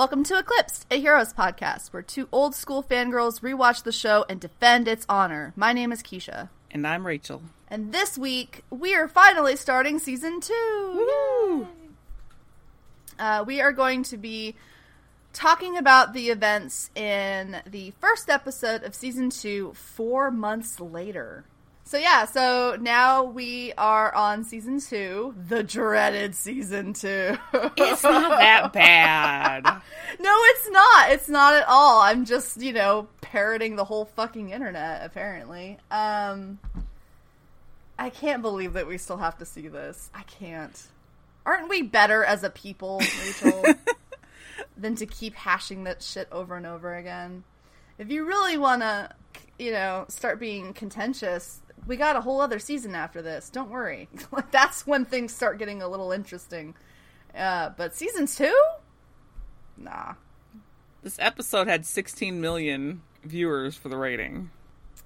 Welcome to Eclipsed, a Heroes podcast where two old school fangirls rewatch the show and defend its honor. My name is Keisha. And I'm Rachel. And this week, we are finally starting season two. Uh, we are going to be talking about the events in the first episode of season two, four months later. So yeah, so now we are on season two, the dreaded season two. It's not that bad. no, it's not. It's not at all. I'm just, you know, parroting the whole fucking internet, apparently. Um I can't believe that we still have to see this. I can't. Aren't we better as a people, Rachel, than to keep hashing that shit over and over again? If you really want to, you know, start being contentious, we got a whole other season after this. Don't worry. like that's when things start getting a little interesting. Uh, but season two, nah. This episode had 16 million viewers for the rating.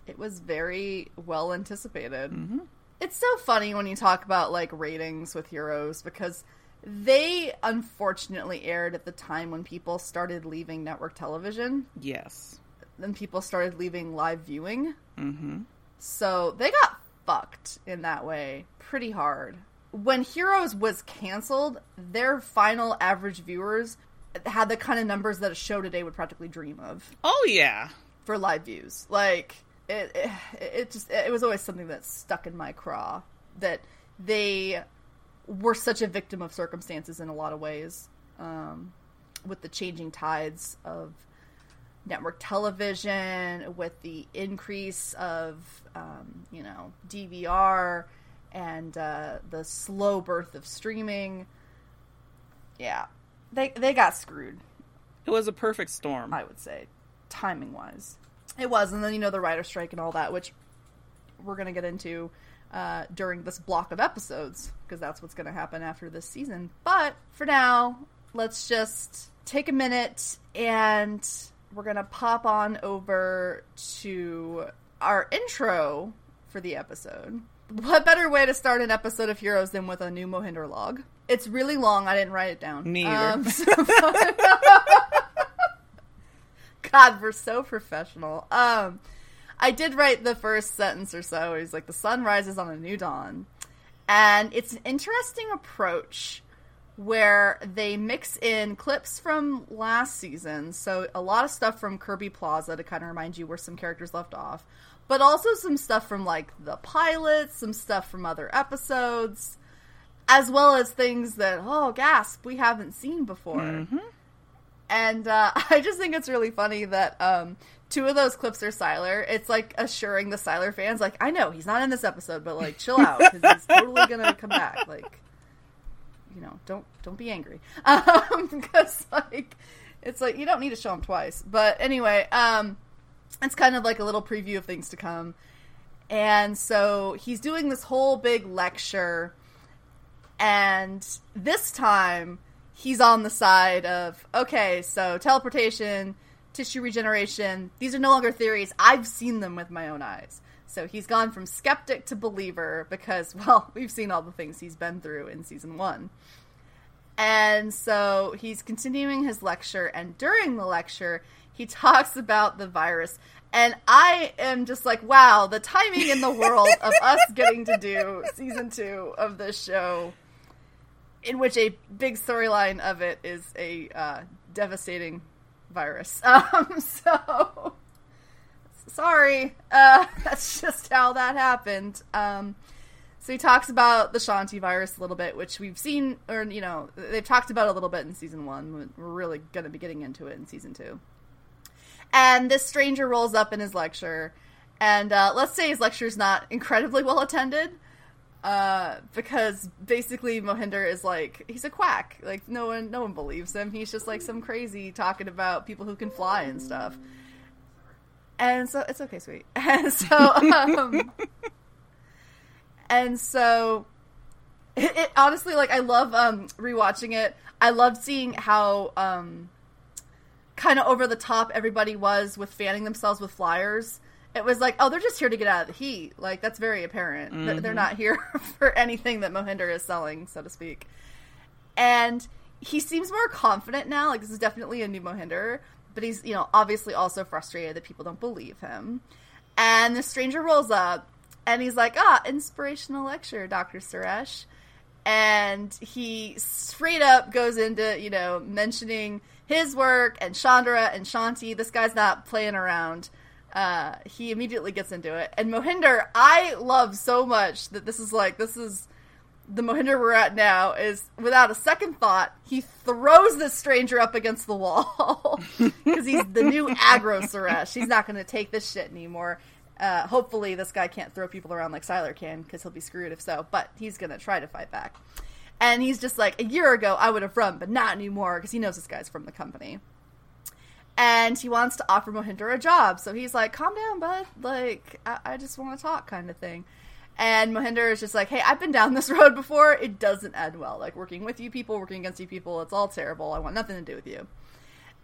It was very well anticipated. Mm-hmm. It's so funny when you talk about like ratings with Heroes because they unfortunately aired at the time when people started leaving network television. Yes. Then people started leaving live viewing. Mm-hmm. So they got fucked in that way pretty hard. When Heroes was canceled, their final average viewers had the kind of numbers that a show today would practically dream of Oh yeah. for live views. Like it, it, it just it was always something that stuck in my craw that they were such a victim of circumstances in a lot of ways, um, with the changing tides of network television, with the increase of um, you know DVR and uh, the slow birth of streaming. Yeah, they they got screwed. It was a perfect storm. I would say, timing wise. It was, and then you know the writer strike and all that, which we're gonna get into uh, during this block of episodes because that's what's gonna happen after this season. But for now, let's just take a minute and we're gonna pop on over to our intro for the episode. What better way to start an episode of Heroes than with a new Mohinder log? It's really long. I didn't write it down. Me either. Um, so- God, we're so professional. Um, I did write the first sentence or so. He's like, "The sun rises on a new dawn," and it's an interesting approach where they mix in clips from last season, so a lot of stuff from Kirby Plaza to kind of remind you where some characters left off, but also some stuff from like the pilots, some stuff from other episodes, as well as things that oh gasp we haven't seen before. Mhm. And uh, I just think it's really funny that um, two of those clips are Sylar. It's like assuring the Sylar fans, like, I know he's not in this episode, but like, chill out because he's totally gonna come back. Like, you know, don't don't be angry because like it's like you don't need to show him twice. But anyway, um, it's kind of like a little preview of things to come. And so he's doing this whole big lecture, and this time he's on the side of okay, so teleportation, tissue regeneration, these are no longer theories. I've seen them with my own eyes. So he's gone from skeptic to believer because, well, we've seen all the things he's been through in season one. And so he's continuing his lecture, and during the lecture, he talks about the virus. And I am just like, wow, the timing in the world of us getting to do season two of this show, in which a big storyline of it is a uh, devastating virus. Um, so sorry, uh, that's just how that happened. Um, so he talks about the Shanti virus a little bit, which we've seen, or you know, they've talked about a little bit in season one. We're really going to be getting into it in season two. And this stranger rolls up in his lecture, and uh, let's say his lecture is not incredibly well attended, uh, because basically Mohinder is like he's a quack. Like no one, no one believes him. He's just like some crazy talking about people who can fly and stuff. And so it's okay, sweet. And so, um, and so, it, it honestly like I love um rewatching it. I loved seeing how um kind of over the top everybody was with fanning themselves with flyers. It was like, oh, they're just here to get out of the heat. Like that's very apparent. They're- They're not here for anything that Mohinder is selling, so to speak. And he seems more confident now. Like this is definitely a new Mohinder, but he's you know obviously also frustrated that people don't believe him. And the stranger rolls up, and he's like, "Ah, inspirational lecture, Doctor Suresh." And he straight up goes into you know mentioning his work and Chandra and Shanti. This guy's not playing around. Uh, he immediately gets into it. And Mohinder, I love so much that this is like this is the Mohinder we're at now is without a second thought, he throws this stranger up against the wall because he's the new aggro Suresh. He's not going to take this shit anymore. Uh, hopefully, this guy can't throw people around like Sylar can because he'll be screwed if so. But he's going to try to fight back. And he's just like, a year ago I would have run, but not anymore because he knows this guy's from the company. And he wants to offer Mohinder a job. So he's like, calm down, bud. Like, I, I just want to talk, kind of thing. And Mohinder is just like, hey, I've been down this road before. It doesn't end well. Like, working with you people, working against you people, it's all terrible. I want nothing to do with you.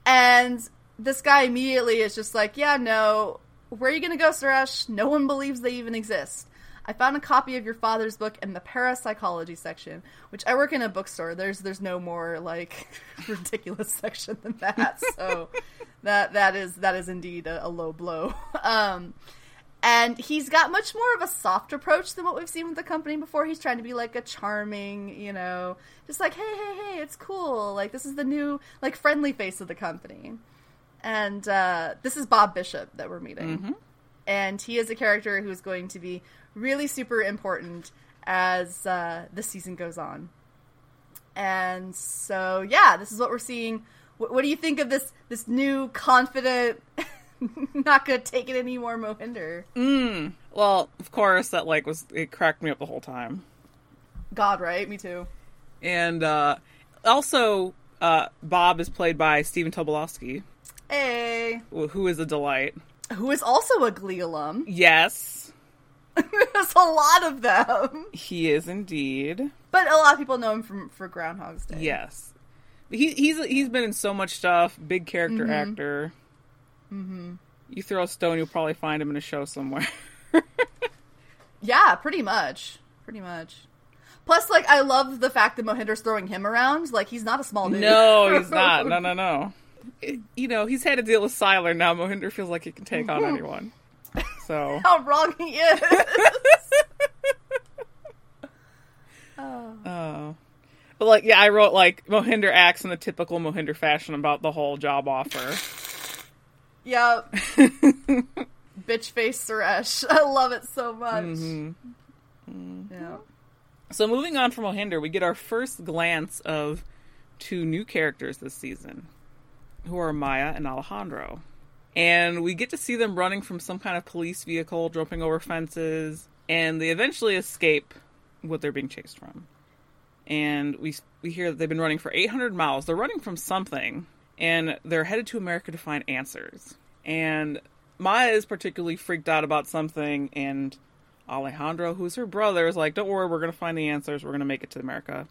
And this guy immediately is just like, yeah, no. Where are you going to go, Suresh? No one believes they even exist. I found a copy of your father's book in the parapsychology section, which I work in a bookstore. There's there's no more like ridiculous section than that. So that that is that is indeed a, a low blow. Um, and he's got much more of a soft approach than what we've seen with the company before. He's trying to be like a charming, you know, just like, hey, hey, hey, it's cool. Like this is the new like friendly face of the company. And uh, this is Bob Bishop that we're meeting. Mm-hmm. And he is a character who's going to be really super important as uh, the season goes on. And so, yeah, this is what we're seeing. What, what do you think of this this new confident, not gonna take it anymore, Mohinder? Mm. Well, of course, that like was it cracked me up the whole time. God, right? Me too. And uh, also, uh, Bob is played by Stephen Tobolowsky, Hey, who is a delight. who is also a Glee alum. Yes, There's a lot of them, he is indeed. but a lot of people know him from for Groundhog's Day. Yes, he, he's he's been in so much stuff. Big character actor. Mm-hmm. You throw a stone, you'll probably find him in a show somewhere. Yeah, pretty much. Pretty much. Plus, like, I love the fact that Mohinder's throwing him around. Like, he's not a small dude. no, he's not. No, no, no. It- you know, he's had to deal with Sylar now. Mohinder feels like he can take on anyone. So, How wrong he is. oh. oh. But like, yeah, I wrote like Mohinder acts in the typical Mohinder fashion about the whole job offer. Yep. Bitch face Suresh. I love it so much. Mm-hmm. Yeah. So moving on from Mohinder, we get our first glance of two new characters this season, who are Maya and Alejandro. And we get to see them running from some kind of police vehicle, jumping over fences, and they eventually escape what they're being chased from. And we we hear that they've been running for 800 miles. They're running from something, and they're headed to America to find answers. And Maya is particularly freaked out about something, and Alejandro, who's her brother, is like, "Don't worry, we're going to find the answers. We're going to make it to America."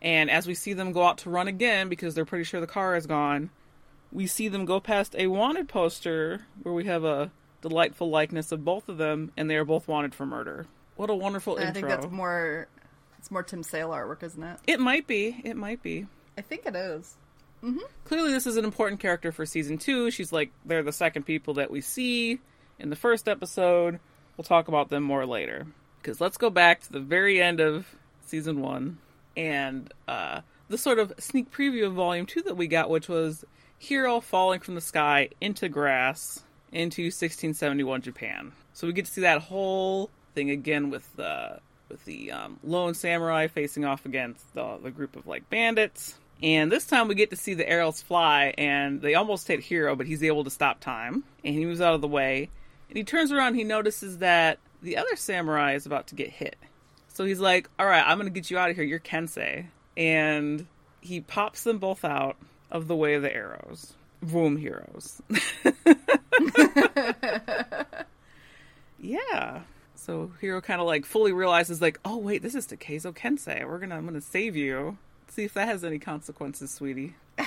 And as we see them go out to run again because they're pretty sure the car is gone, we see them go past a wanted poster where we have a delightful likeness of both of them, and they are both wanted for murder. What a wonderful And I intro! think that's more. It's more Tim Sale artwork, isn't it? It might be. It might be. I think it is. Clearly, this is an important character for season two. She's like they're the second people that we see in the first episode. We'll talk about them more later. Because let's go back to the very end of season one and uh, the sort of sneak preview of volume two that we got, which was Hiro falling from the sky into grass into 1671 Japan. So we get to see that whole thing again with the with the um, lone samurai facing off against the, the group of like bandits. And this time we get to see the arrows fly, and they almost hit Hiro, but he's able to stop time, and he moves out of the way. And he turns around, he notices that the other samurai is about to get hit. So he's like, "All right, I'm gonna get you out of here. You're Kensei," and he pops them both out of the way of the arrows. Boom, heroes. yeah. So Hiro kind of like fully realizes, like, "Oh wait, this is Takezo Kensei. We're gonna, I'm gonna save you. See if that has any consequences, sweetie."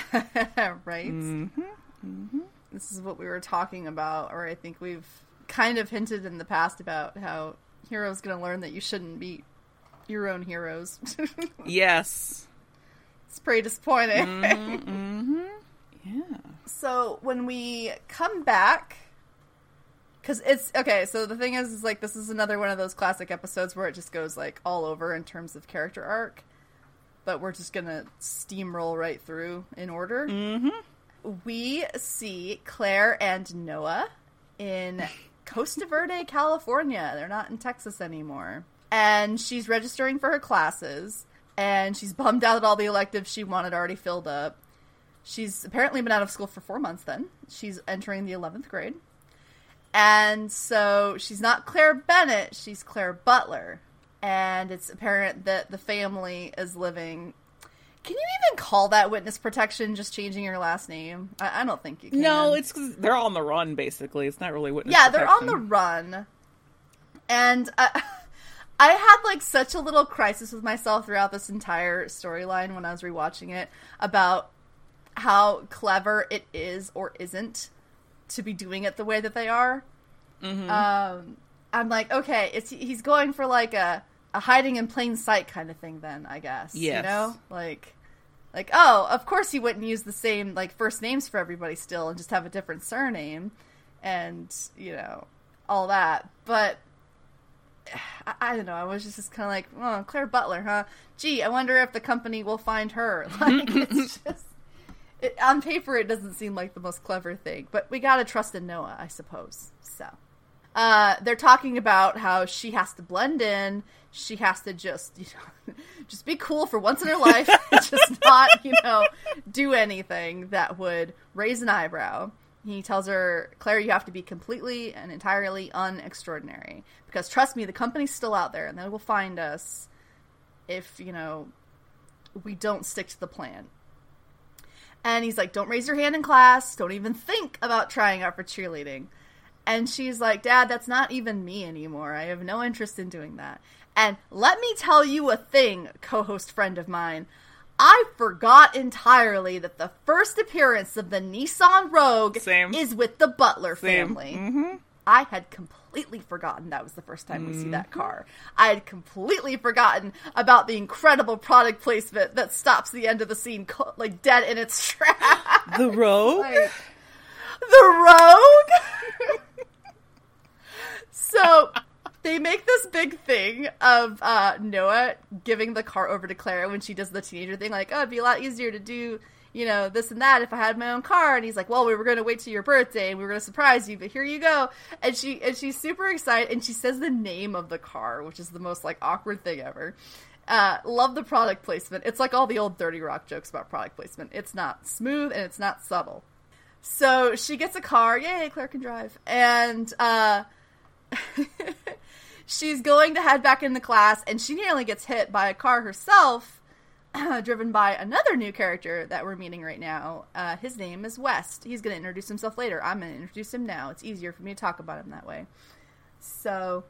right? Mm-hmm. This is what we were talking about, or I think we've kind of hinted in the past about how Hiro's going to learn that you shouldn't be your own heroes. Yes. It's pretty disappointing. Mm-hmm. Yeah. So when we come back, because it's okay. So the thing is, is like this is another one of those classic episodes where it just goes like all over in terms of character arc, but we're just gonna steamroll right through in order. Mm-hmm. We see Claire and Noah in Costa Verde, California. They're not in Texas anymore, and she's registering for her classes. And she's bummed out that all the electives she wanted already filled up. She's apparently been out of school for four months then. She's entering the 11th grade. And so she's not Claire Bennett, she's Claire Butler. And it's apparent that the family is living. Can you even call that witness protection just changing your last name? I, I don't think you can. No, it's because they're on the run. Basically, it's not really witness. Protection. Yeah, they're on the run. And I, I had like such a little crisis with myself throughout this entire storyline when I was rewatching it about how clever it is or isn't to be doing it the way that they are. Mm-hmm. Um, I'm like, okay, it's he's going for like a a hiding in plain sight kind of thing. Then I guess, you know, like. Like, oh, of course he wouldn't use the same like first names for everybody still and just have a different surname and, you know, all that. But I, I don't know. I was just, just kind of like, oh, Claire Butler, huh? Gee, I wonder if the company will find her. Like, it's just it, on paper, it doesn't seem like the most clever thing, but we gotta trust in Noah, I suppose. So, uh, they're talking about how she has to blend in. She has to just, you know, just be cool for once in her life, just not, you know, do anything that would raise an eyebrow. He tells her, Claire, you have to be completely and entirely unextraordinary. Because trust me, the company's still out there and they will find us if, you know, we don't stick to the plan. And he's like, don't raise your hand in class. Don't even think about trying out for cheerleading. And she's like, Dad, that's not even me anymore. I have no interest in doing that. And let me tell you a thing, co host friend of mine. I forgot entirely that the first appearance of the Nissan Rogue Same. is with the Butler Same. family. Mhm. I had completely forgotten that was the first time we see that car. I had completely forgotten about the incredible product placement that stops the end of the scene like dead in its tracks. The rogue. Like, the rogue. so they make this big thing of uh, Noah giving the car over to Clara when she does the teenager thing, like, "Oh, it'd be a lot easier to do." You know, this and that if I had my own car. And he's like, Well, we were gonna wait till your birthday and we were gonna surprise you, but here you go. And she and she's super excited and she says the name of the car, which is the most like awkward thing ever. Uh, love the product placement. It's like all the old 30 Rock jokes about product placement. It's not smooth and it's not subtle. So she gets a car. Yay, Claire can drive. And uh, she's going to head back into class, and she nearly gets hit by a car herself, driven by another new character that we're meeting right now. Uh, his name is West. He's going to introduce himself later. I'm going to introduce him now. It's easier for me to talk about him that way. So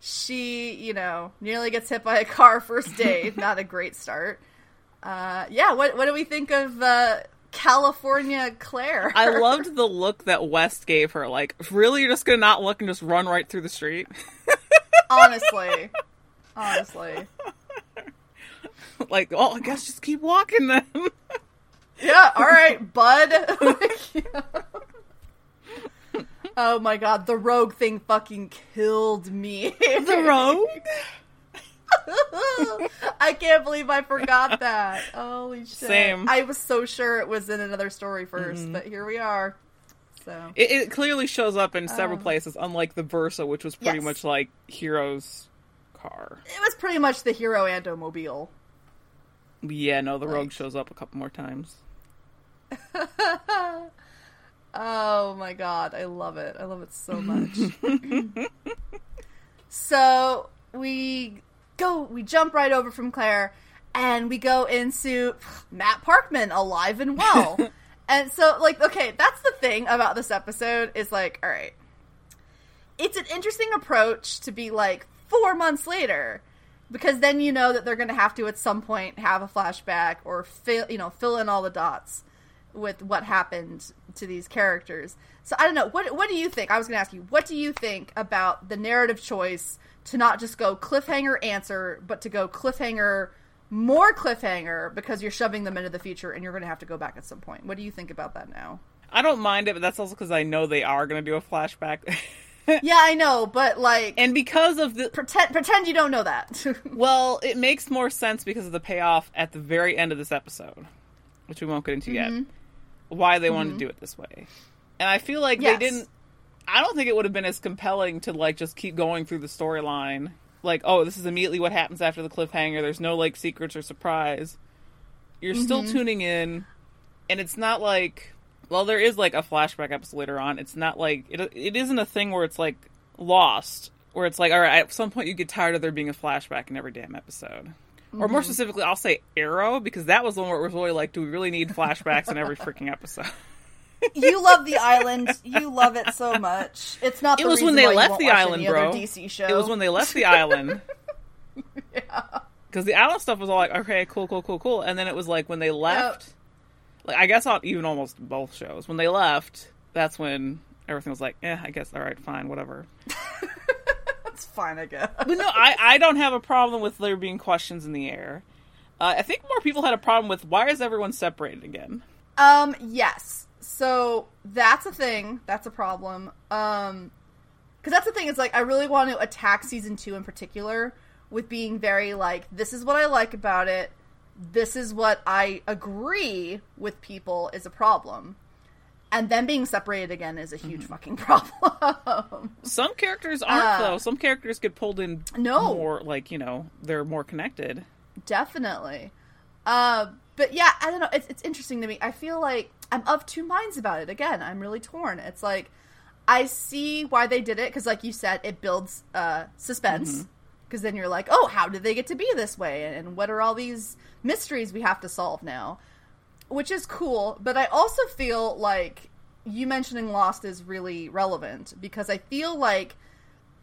she, you know, nearly gets hit by a car first day. Not a great start. Uh, yeah, what what do we think of uh, California Claire? I loved the look that West gave her. Like, really, you're just gonna not look and just run right through the street? honestly, honestly. like, oh, I guess just keep walking then. Yeah, all right, bud. oh my god, the rogue thing fucking killed me. the rogue. I can't believe I forgot that. Holy shit. Same. I was so sure it was in another story 1st mm-hmm. but here we are. So It, it clearly shows up in several Um, places, unlike the Versa, which was pretty Yes. much like Hiro's car. it was pretty much the hero Andomobile. Yeah, no, the Like- Rogue shows up a couple more times. Oh my god, I love it. I love it so much. so we go, we jump right over from Claire, and we go into Matt Parkman, alive and well. and so, like, okay, that's the thing about this episode is like, all right, it's an interesting approach to be like four months later. Because then you know that they're going to have to at some point have a flashback or fill, you know, fill in all the dots with what happened to these characters. So I don't know. What what do you think? I was going to ask you. What do you think about the narrative choice to not just go cliffhanger answer, but to go cliffhanger more cliffhanger because you're shoving them into the future and you're going to have to go back at some point. What do you think about that now? I don't mind it, but that's also because I know they are going to do a flashback. yeah, I know, but like, and because of the pretend pretend you don't know that. well, it makes more sense because of the payoff at the very end of this episode, which we won't get into mm-hmm. yet. Why they mm-hmm. wanted to do it this way, and I feel like yes. they didn't. I don't think it would have been as compelling to like just keep going through the storyline. Like, oh, this is immediately what happens after the cliffhanger. There's no like secrets or surprise. You're mm-hmm. still tuning in, and it's not like well, there is like a flashback episode later on. It's not like it. It isn't a thing where it's like lost, where it's like all right. At some point, you get tired of there being a flashback in every damn episode. Mm-hmm. Or more mm-hmm. specifically, I'll say Arrow because that was the one where it was really like, do we really need flashbacks in every freaking episode? you love the island. You love it so much. It's not. it was when they left the island, bro. DC show. It was when they left the island. yeah. Because the island stuff was all like, okay, cool, cool, cool, cool, and then it was like when they left. Yep like I guess on even almost both shows when they left, that's when everything was like, eh, I guess all right, fine, whatever. that's fine, I guess. But no, I I don't have a problem with there being questions in the air. Uh, I think more people had a problem with why is everyone separated again? Um, yes. So that's a thing. That's a problem. Um, because that's the thing. Is like I really want to attack season two in particular with being very like this is what I like about it this is what I agree with people is a problem. And then being separated again is a huge mm-hmm. fucking problem. Some characters aren't uh, though. Some characters get pulled in no. more like, you know, they're more connected. Definitely. Uh, but yeah, I don't know. It's, it's interesting to me. I feel like I'm of two minds about it. Again, I'm really torn. It's like I see why they did it because, like you said, it builds uh, suspense. Mm-hmm because then you're like, oh, how did they get to be this way? And what are all these mysteries we have to solve now? Which is cool, but I also feel like you mentioning Lost is really relevant because I feel like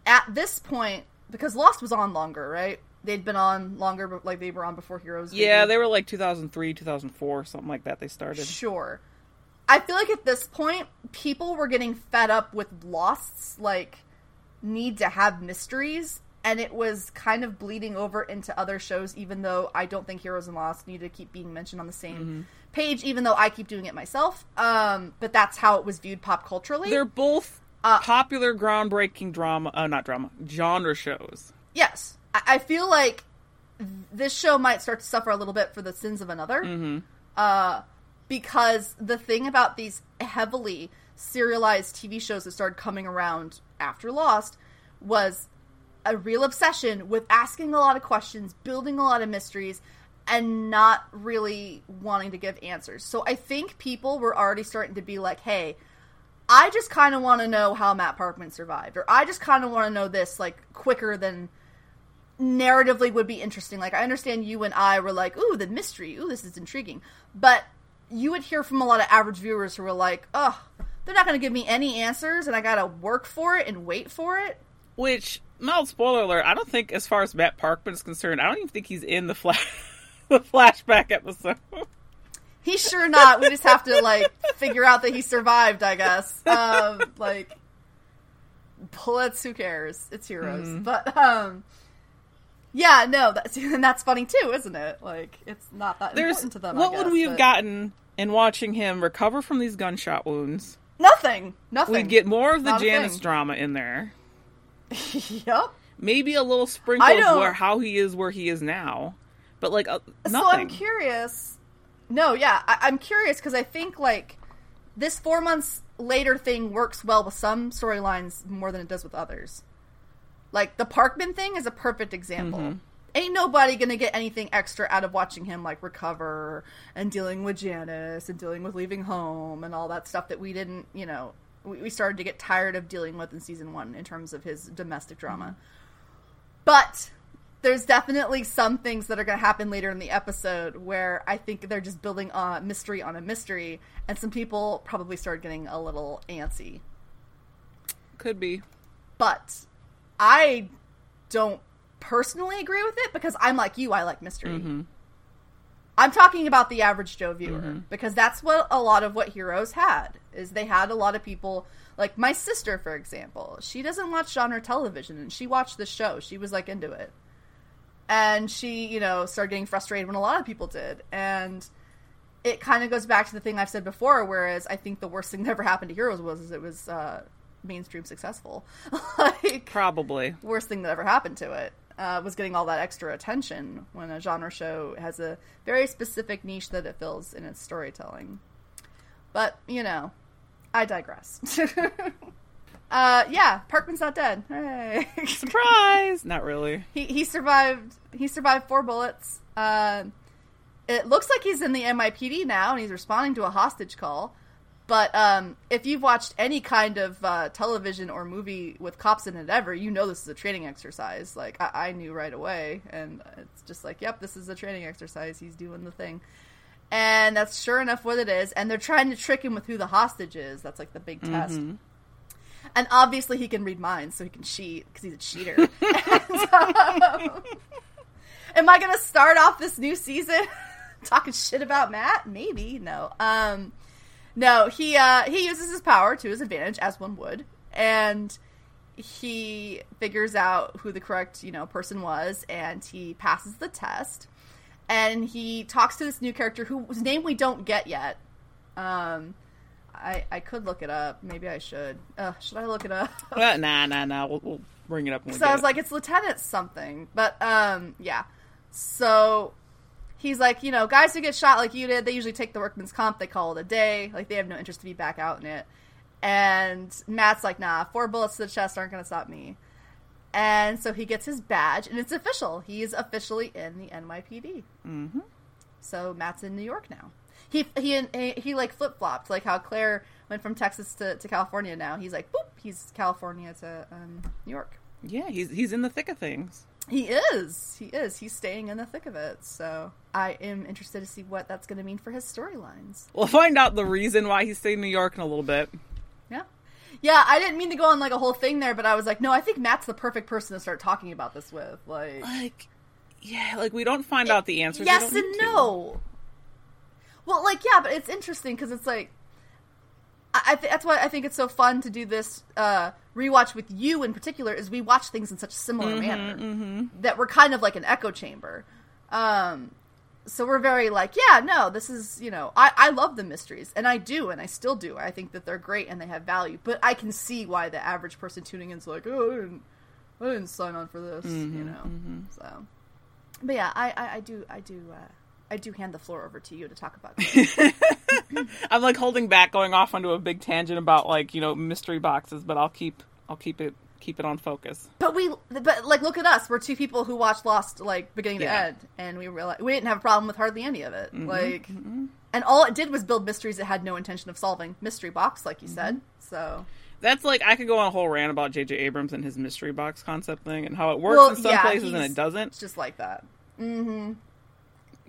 at this point, because Lost was on longer, right? They'd been on longer, like they were on before Heroes. Yeah, they were like 2003, 2004, something like that. They started. Sure. I feel like at this point, people were getting fed up with Lost's like need to have mysteries and it was kind of bleeding over into other shows even though i don't think heroes and lost need to keep being mentioned on the same mm-hmm. page even though i keep doing it myself. Um, but that's how it was viewed pop culturally. They're both uh, popular groundbreaking drama uh, not drama genre shows. Yes. I-, I, feel like this show might start to suffer a little bit for the sins of another. Mm-hmm. uh, because the thing about these heavily serialized tv shows that started coming around after lost was a real obsession with asking a lot of questions, building a lot of mysteries, and not really wanting to give answers. So I think people were already starting to be like, hey, I just kind of want to know how Matt Parkman survived, or I just kind of want to know this like quicker than narratively would be interesting. Like I understand you and I were like, ooh, the mystery, ooh, this is intriguing, but you would hear from a lot of average viewers who were like, oh, they're not going to give me any answers, and I got to work for it and wait for it. Which mild spoiler alert. I don't think, as far as Matt Parkman is concerned, I don't even think he's in the flash the flashback episode. He's sure not. We just have to like figure out that he survived. I guess. Um, like, let's. Who cares? It's heroes. Mm. But um, yeah, no. That's and that's funny too, isn't it? Like, it's not that There's, important to them. What guess, would we have gotten in watching him recover from these gunshot wounds? Nothing. Nothing. We'd get more of the Janice drama in there. yep. Maybe a little sprinkle of where, how he is where he is now, but like uh, nothing. So I'm curious. No, yeah, I, am curious because I think like this four months later thing works well with some storylines more than it does with others. Like the Parkman thing is a perfect example. Mm-hmm. Ain't nobody gonna get anything extra out of watching him like recover and dealing with Janice and dealing with leaving home and all that stuff that we didn't, you know, we started to get tired of dealing with in season one in terms of his domestic drama. Mm-hmm. But there's definitely some things that are going to happen later in the episode where I think they're just building a mystery on a mystery, and some people probably start getting a little antsy. Could be. But I don't personally agree with it because I'm like you, I like mystery. Mm-hmm. I'm talking about the average Joe viewer mm-hmm. because that's what a lot of what Heroes had is they had a lot of people like my sister for example. She doesn't watch genre television and she watched the show. She was like into it. and she, you know, started getting frustrated when a lot of people did, and it kind of goes back to the thing I've said before. Whereas I think the worst thing that ever happened to Heroes was is it was uh, mainstream successful. like Probably. worst thing that ever happened to it uh, was getting all that extra attention when a genre show has a very specific niche that it fills in its storytelling. But you know, I digress. uh, yeah, Parkman's not dead. Hooray. Surprise! Not really. he he survived. He survived four bullets. Uh, it looks like he's in the NYPD now, and he's responding to a hostage call. But um, if you've watched any kind of uh, television or movie with cops in it ever, you know this is a training exercise. Like I-, I knew right away, and it's just like, yep, this is a training exercise. He's doing the thing, and that's sure enough what it is. And they're trying to trick him with who the hostage is. That's like the big test. And obviously, he can read minds, so he can cheat because he's a cheater. And, um, am I gonna start off this new season talking shit about Matt? Maybe no. Um, no, he uh, he uses his power to his advantage, as one would, and he figures out who the correct you know person was, and he passes the test, and he talks to this new character who, whose name we don't get yet. Um, I I could look it up. Maybe I should. Uh, should I look it up? Uh, nah, nah, nah. We'll, we'll bring it up when we So get I was it. like, it's Lieutenant something. But um, yeah. So he's like, you know, guys who get shot like you did, they usually take the workman's comp. They call it a day. Like they have no interest to be back out in it. And Matt's like, nah, four bullets to the chest aren't going to stop me. And so he gets his badge, and it's official. He's officially in the NYPD. Mhm. So Matt's in New York now. He he he, he like flip flopped, like how Claire went from Texas to, to California. Now he's like, boop, he's California to um, New York. Yeah, he's he's in the thick of things. He is. He is. He's staying in the thick of it. So I am interested to see what that's going to mean for his storylines. We'll find out the reason why he stayed in New York in a little bit. Yeah. Yeah, I didn't mean to go on like a whole thing there, but I was like, no, I think Matt's the perfect person to start talking about this with. Like, Like, yeah, like we don't find eh, out the answers. yes and no. Well, like, yeah, but it's interesting because it's like, I, th- that's why I think it's so fun to do this uh, rewatch with you in particular. Is we watch things in such a similar manner that we're kind of like an echo chamber. Um, so we're very like, yeah, no, this is you know, I I love the mysteries, and I do, and I still do. I think that they're great and they have value, but I can see why the average person tuning in is like, oh, I didn't, I didn't sign on for this, you know. So, but yeah, I I, I do I do. Uh, I do hand the floor over to you to talk about. I'm like holding back, going off onto a big tangent about like you know mystery boxes, but I'll keep I'll keep it keep it on focus. But we, but like, look at us. We're two people who watched Lost like beginning Yeah. to end, and we realized we didn't have a problem with hardly any of it. Mm-hmm, like, mm-hmm. and all it did was build mysteries it had no intention of solving. Mystery box, like you said. Mm-hmm. So, That's like I could go on a whole rant about J.J. Abrams and his mystery box concept thing and how it works Well, in some yeah, places and it doesn't. it's just like that.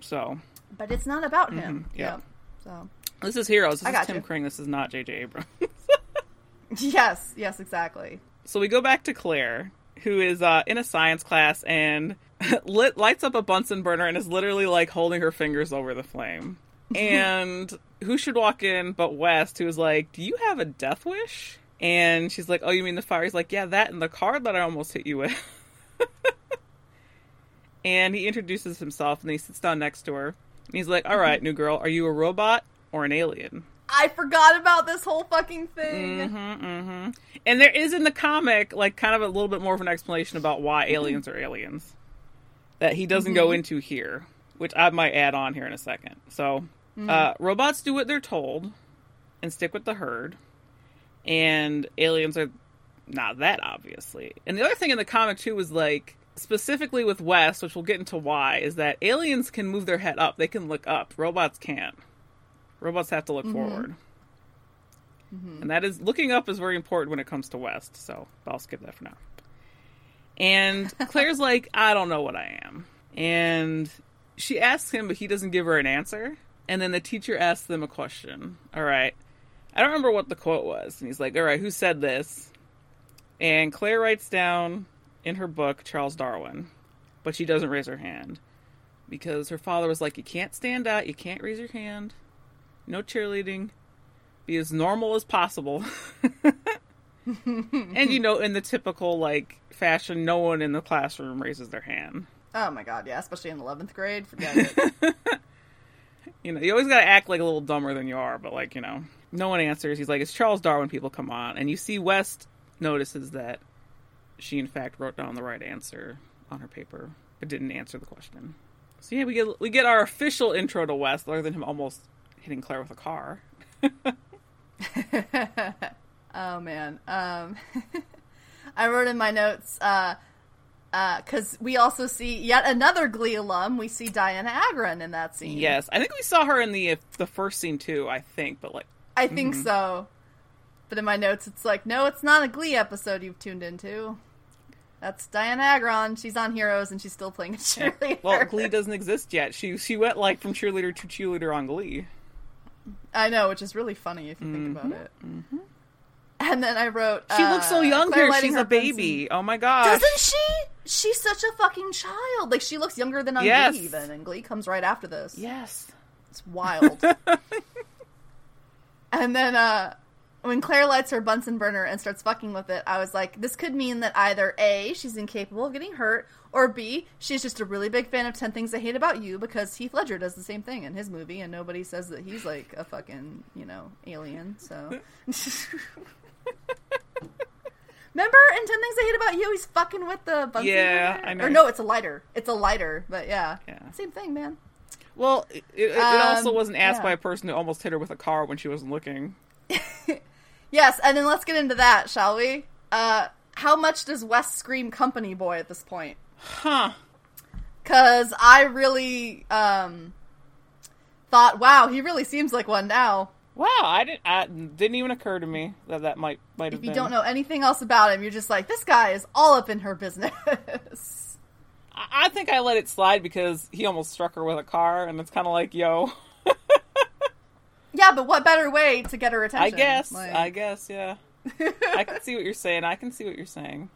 So But it's not about him. Mm-hmm. yeah. So, this is Heroes. This I is Tim you. Kring. This is not J.J. Abrams. yes, yes, exactly. So we go back to Claire, who is uh, in a science class and lit, lights up a Bunsen burner and is literally like holding her fingers over the flame. And who should walk in but West, who is like, "Do you have a death wish?" And she's like, "Oh, you mean the fire?" He's like, "Yeah, that and the card that I almost hit you with." and he introduces himself and he sits down next to her. And he's like, "All right, new girl, are you a robot or an alien?" I forgot about this whole fucking thing. Mm-hmm. And there is in the comic, like, kind of a little bit more of an explanation about why aliens are aliens that he doesn't go into here, which I might add on here in a second. So, uh, robots do what they're told and stick with the herd, and aliens are not that, obviously. And the other thing in the comic, too, was like, specifically with West, which we'll get into why, is that aliens can move their head up, they can look up, robots can't. Robots have to look mm-hmm. forward. Mm-hmm. And that is looking up is very important when it comes to West, so I'll skip that for now. And Claire's like, I don't know what I am. And she asks him, but he doesn't give her an answer. And then the teacher asks them a question. All right. I don't remember what the quote was. And he's like, All right, who said this? And Claire writes down in her book Charles Darwin, but she doesn't raise her hand because her father was like, You can't stand out, you can't raise your hand, no cheerleading, be as normal as possible. and you know, in the typical like fashion, no one in the classroom raises their hand. Oh my god, yeah, especially in eleventh grade. Forget it. You know, you always gotta act like a little dumber than you are, but like, you know, no one answers. He's like, it's Charles Darwin people come on. And you see West notices that she in fact wrote down the right answer on her paper, but didn't answer the question. So yeah, we get we get our official intro to West, other than him almost hitting Claire with a car. oh man. Um I wrote in my notes, uh because we also see yet another Glee alum. We see Dianna Agron in that scene. Yes, I think we saw her in the the first scene too. I think, but like, I think so. But in my notes, it's like, no, it's not a Glee episode you've tuned into. That's Dianna Agron. She's on Heroes, and she's still playing a cheerleader. well, Glee doesn't exist yet. She she went like from cheerleader to cheerleader on Glee. I know, which is really funny if you think about it. And then I wrote, She looks so uh, young Claire here. She's a pencil. baby. Oh my god. Doesn't she? She's such a fucking child. Like she looks younger than on Yes. Glee even, and Glee comes right after this. Yes. It's wild. and then uh when Claire lights her Bunsen burner and starts fucking with it, I was like, this could mean that either A, she's incapable of getting hurt, or B, she's just a really big fan of 10 Things I Hate About You because Heath Ledger does the same thing in his movie and nobody says that he's like a fucking, you know, alien, so. Remember in 10 Things I Hate About You, he's fucking with the Bunsen Yeah? I know. Or no, it's a lighter. It's a lighter, but yeah. Yeah. Same thing, man. Well, it, it, it Um, also wasn't asked yeah. by a person who almost hit her with a car when she wasn't looking. Yes, and then let's get into that, shall we? Uh, how much does West scream company boy at this point? Huh. Because I really um, thought, wow, he really seems like one now. Wow, I didn't. I, didn't even occur to me that that might might have If you been. don't know anything else about him, you're just like, this guy is all up in her business. I, I think I let it slide because he almost struck her with a car, and it's kind of like, yo. yeah, but what better way to get her attention? I guess. Like- I guess. Yeah. I can see what you're saying. I can see what you're saying.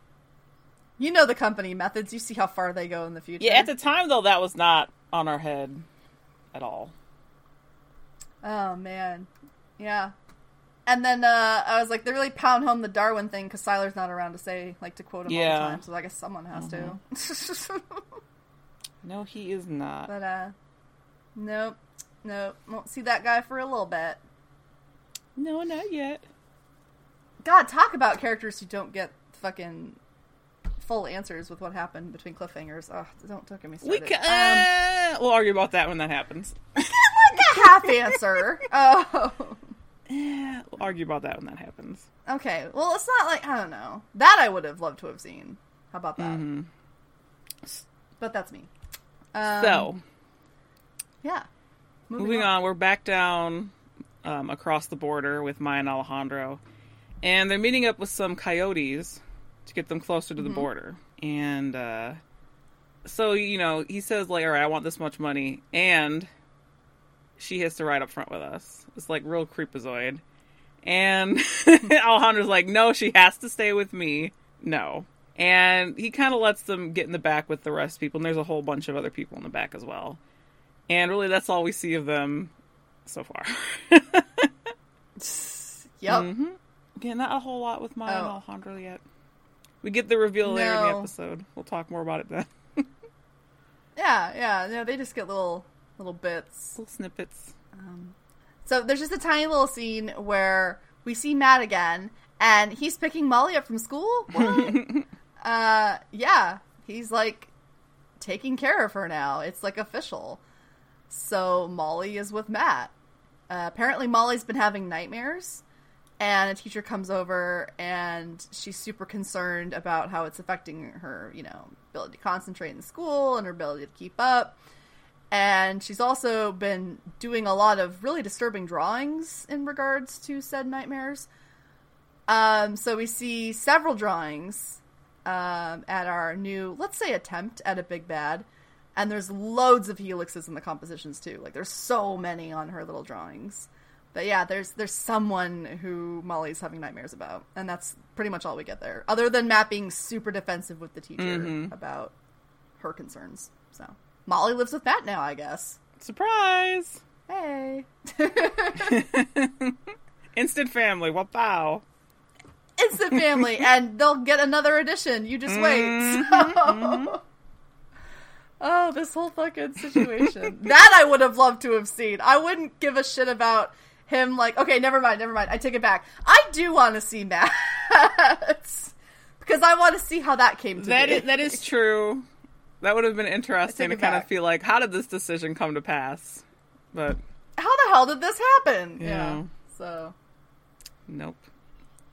You know the company methods. You see how far they go in the future. Yeah. At the time, though, that was not on our head at all. Oh man, yeah. And then uh, I was like, they really pound home the Darwin thing because Sylar's not around to say, like, to quote him all the time. So I guess someone has to. No, he is not. but uh, nope, nope, won't see that guy for a little bit. No, not yet. God, talk about characters who don't get fucking full answers with what happened between cliffhangers. Oh, don't don't get me We started. can. um, uh, we'll argue about that when that happens. like a half answer. Oh. Yeah, we'll argue about that when that happens. Okay, well, it's not like I don't know that I would have loved to have seen. How about that? Mhm. But that's me. Um, so, yeah. moving on, we're back down um, across the border with Maya and Alejandro, and they're meeting up with some coyotes to get them closer to the border. And uh, so, you know, he says, like, all right, I want this much money, and she has to ride up front with us. It's like real creepazoid. And Alejandro's like, no, she has to stay with me. No. And he kind of lets them get in the back with the rest of people, and there's a whole bunch of other people in the back as well. And really, that's all we see of them so far. Yep. hmm Yeah, not a whole lot with and Oh. Alejandro yet. We get the reveal later in the episode. We'll talk more about it then. Yeah, yeah. No, they just get little little bits. Little snippets. So there's just a tiny little scene where we see Matt again, and he's picking Molly up from school. Uh, yeah, he's like taking care of her now. It's like official. So Molly is with Matt. Uh, apparently, Molly's been having nightmares, and a teacher comes over, and she's super concerned about how it's affecting her, you know, ability to concentrate in school and her ability to keep up. And she's also been doing a lot of really disturbing drawings in regards to said nightmares. Um, so we see several drawings um, at our new, let's say, attempt at a big bad. And there's loads of helixes in the compositions too. Like there's so many on her little drawings. But yeah, there's there's someone who Molly's having nightmares about, and that's pretty much all we get there. Other than Matt being super defensive with the teacher Mhm. about her concerns. So Molly lives with Matt now, I guess. Surprise! Hey. Instant family. What Wow. Instant family, and they'll get another edition. You just wait. Mhm, So. Oh, this whole fucking situation. that I would have loved to have seen. I wouldn't give a shit about him like okay, never mind, never mind. I take it back. I do want to see Matt. because I want to see how that came to That be. is, that is true. That would have been interesting to kind of feel like, how did this decision come to pass? But how the hell did this happen? Yeah. So nope.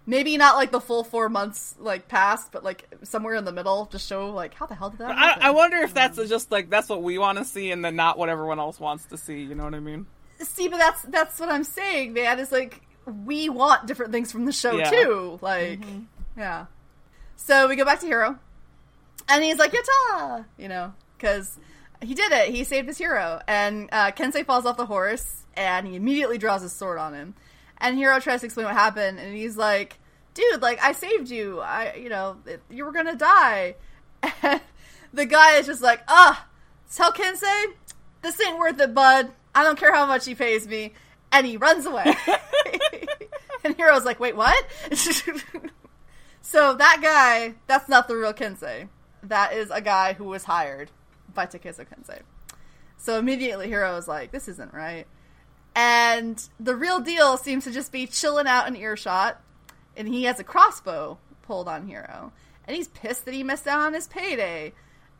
maybe not like the full four months like passed, but like somewhere in the middle, just show like how the hell did that I. I wonder if that's mm. just like that's what we want to see, and then not what everyone else wants to see. You know what I mean? See, but that's that's what I'm saying, man. Is like we want different things from the show Yeah. too. Like, yeah. So we go back to Hiro, and he's like, "Yatta!" You know, because he did it. He saved his hero, and uh, Kensei falls off the horse, and he immediately draws his sword on him. And Hiro tries to explain what happened, and he's like, "Dude, like I saved you. I, you know, it, you were gonna die." And the guy is just like, "Ah, tell Kensei, this ain't worth it, bud. I don't care how much he pays me." And he runs away. and Hiro's like, "Wait, what?" so that guy, that's not the real Kensei. That is a guy who was hired by Takezo Kensei. So immediately Hiro is like, "This isn't right." And the real deal seems to just be chilling out in earshot, and he has a crossbow pulled on Hiro, and he's pissed that he missed out on his payday.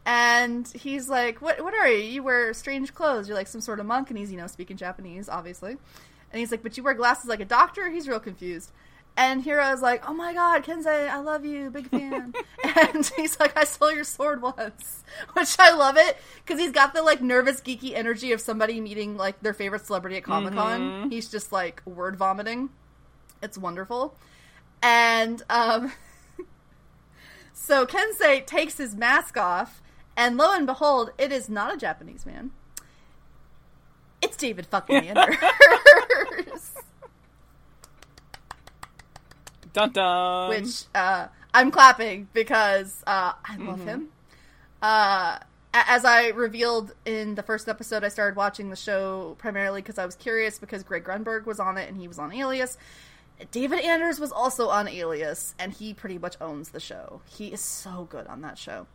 And he's like, "What? What are you? You wear strange clothes. You're like some sort of monk." And he's, you know, speaking Japanese, obviously. And he's like, "But you wear glasses like a doctor." He's real confused. And Hiro's like, "Oh my god, Kensei, I love you, big fan." and he's like, "I stole your sword once," which I love it because he's got the like nervous, geeky energy of somebody meeting like their favorite celebrity at Comic Con. He's just like word vomiting. It's wonderful. And um, so Kensei takes his mask off, and lo and behold, it is not a Japanese man. It's David fucking Anders. Dun dun. which uh, I'm clapping because uh, I love him. Uh, as I revealed in the first episode, I started watching the show primarily because I was curious because Greg Grunberg was on it and he was on Alias. David Anders was also on Alias, and he pretty much owns the show. He is so good on that show.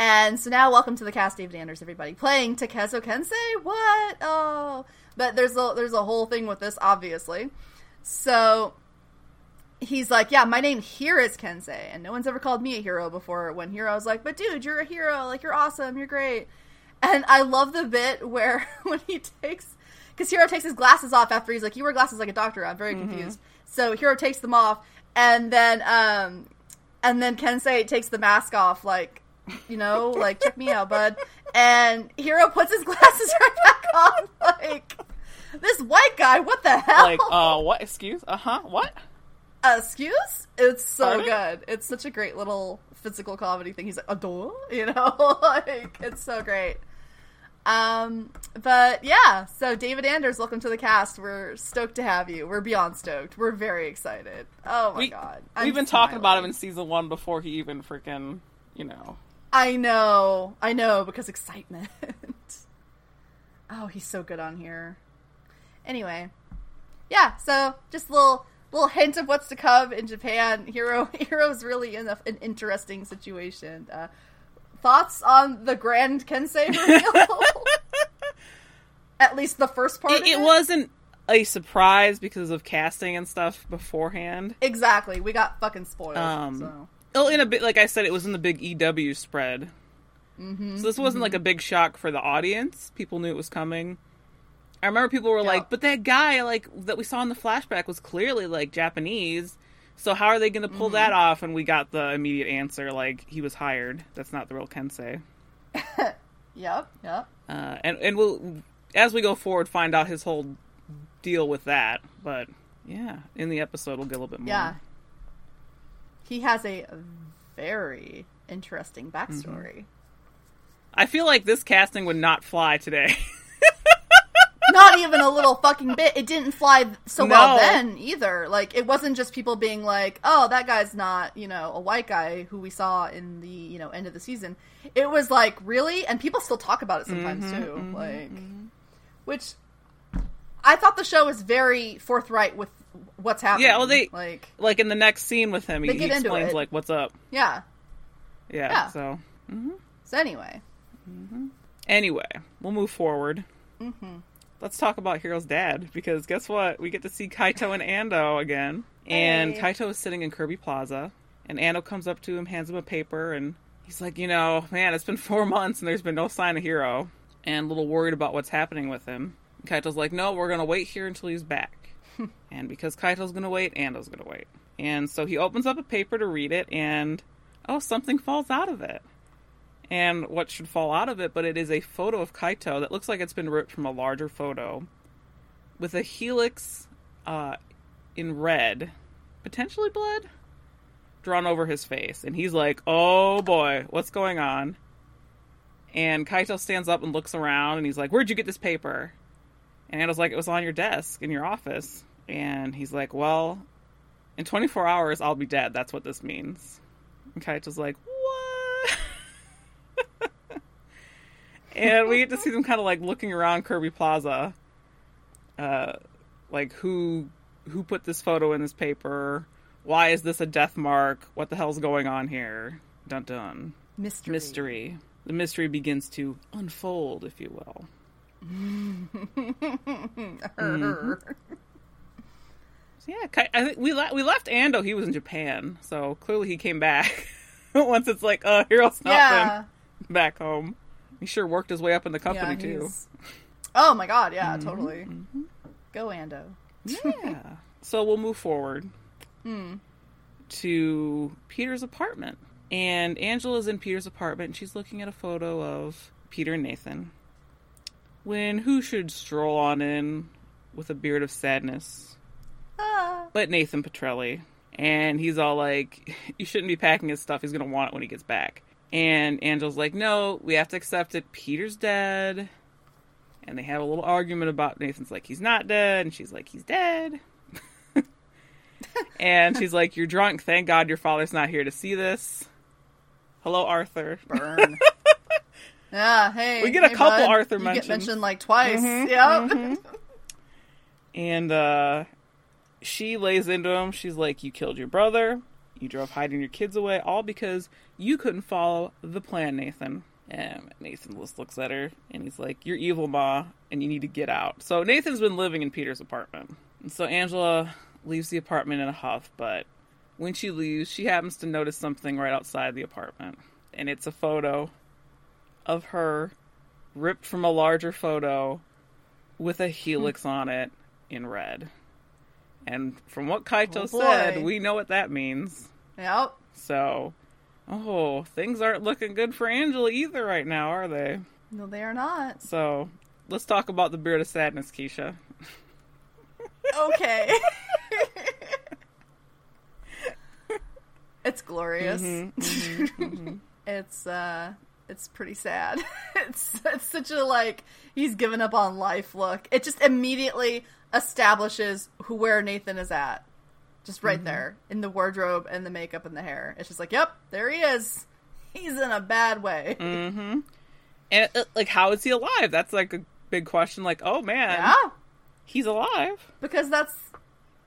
And so now, welcome to the cast, David Anders, everybody playing Takezo Kensei. What? Oh, but there's a there's a whole thing with this, obviously. So he's like, yeah, my name here is Kensei, and no one's ever called me a hero before. When Hiro's like, but dude, you're a hero, like you're awesome, you're great. And I love the bit where when he takes, because Hiro takes his glasses off after he's like, you wear glasses like a doctor. I'm very confused. So Hiro takes them off, and then um, and then Kensei takes the mask off, like, you know, like check me out, bud. And Hiro puts his glasses right back on, like. This white guy, what the hell? like, uh, what? Excuse? Uh huh. What? Uh, excuse? It's so Pardon? good. It's such a great little physical comedy thing. He's like, adore? You know? like, it's so great. Um, but yeah, so David Anders, welcome to the cast. We're stoked to have you. We're beyond stoked. We're very excited. Oh my We, god. we've I'm been talking about him in season one before he even freaking, you know. I know. I know, because excitement. oh, he's so good on here. Anyway. Yeah, so just a little little hint of what's to come in Japan. Hiro Hiro's really in a, an interesting situation. Uh, thoughts on the Grand Kensei reveal? At least the first part It, of it it? wasn't a surprise because of casting and stuff beforehand. Exactly. We got fucking spoiled. Um, so. Oh, in a bit, like I said, it was in the big EW spread. Mm-hmm, so this wasn't like a big shock for the audience. People knew it was coming. I remember people were Yeah. like, "But that guy, like that we saw in the flashback, was clearly like Japanese. So how are they going to pull that off?" And we got the immediate answer, like he was hired. That's not the real Kensei. Yep, yep. Uh, and and we'll as we go forward find out his whole deal with that. But yeah, in the episode we'll get a little bit more. Yeah. He has a very interesting backstory. I feel like this casting would not fly today. Not even a little fucking bit. It didn't fly so No. well then either. Like it wasn't just people being like, "Oh, that guy's not, you know, a white guy who we saw in the, you know, end of the season." It was like, "Really?" And people still talk about it sometimes Mm-hmm, too. like which I thought the show was very forthright with what's happening. Yeah, well, they- like like in the next scene with him, he, he explains like what's up. yeah. Yeah. Yeah. So So anyway, Anyway, we'll move forward. Mm-hmm. Let's talk about Hiro's dad because guess what? We get to see Kaito and Ando again. And Hey. Kaito is sitting in Kirby Plaza, and Ando comes up to him, hands him a paper, and he's like, you know, man, it's been four months and there's been no sign of Hiro, and a little worried about what's happening with him. Kaito's like, no, we're gonna wait here until he's back. and because Kaito's gonna wait, Ando's gonna wait. And so he opens up a paper to read it, and oh, something falls out of it. And what should fall out of it, but it is a photo of Kaito that looks like it's been ripped from a larger photo with a helix uh, in red, potentially blood, drawn over his face. And he's like, oh boy, what's going on? And Kaito stands up and looks around and he's like, Where'd you get this paper? And Ando's like, It was on your desk in your office. And he's like, Well, in 24 hours, I'll be dead. That's what this means. And Kaito's like, What? and we get to see them kind of like looking around Kirby Plaza. Uh, like who who put this photo in this paper? Why is this a death mark? What the hell's going on here? Dun dun. Mystery. Mystery. The mystery begins to unfold, if you will. Her. So yeah, I think we le- we left Ando. He was in Japan, so clearly he came back. Once it's like, uh, Hiro's not Yeah. been back home. He sure worked his way up in the company yeah, too. Oh my god, yeah, Mm-hmm, totally. Go Ando. Yeah. so we'll move forward to Peter's apartment. And Angela's in Peter's apartment and she's looking at a photo of Peter and Nathan. When who should stroll on in with a beard of sadness Ah. but Nathan Petrelli. And he's all like, You shouldn't be packing his stuff. He's going to want it when he gets back. And Angel's like, No, we have to accept it. Peter's dead. And they have a little argument about Nathan's like, He's not dead. And she's like, He's dead. and she's like, You're drunk. Thank God your father's not here to see this. Hello, Arthur. Burn. yeah, hey. We get a hey, couple bud. Arthur you mentions. get mentioned like twice. Mhm, Yep. And uh, she lays into him. She's like, You killed your brother. You drove hiding your kids away, all because you couldn't follow the plan, Nathan. And Nathan just looks at her and he's like, You're evil, Ma, and you need to get out. So Nathan's been living in Peter's apartment. And so Angela leaves the apartment in a huff, but when she leaves, she happens to notice something right outside the apartment. And it's a photo of her ripped from a larger photo with a helix on it in red. And from what Kaito Oh, said, we know what that means. Yep. So, oh, things aren't looking good for Angela either right now, are they? No, they are not. So, let's talk about the beard of sadness, Keisha. Okay. it's glorious. Mm-hmm, it's uh it's pretty sad. it's it's such a like he's given up on life look. It just immediately establishes who where Nathan is at. Just right there in the wardrobe and the makeup and the hair. It's just like, yep, there he is. He's in a bad way. And, uh, like, how is he alive? That's like a big question. Like, oh man, Yeah. he's alive. because that's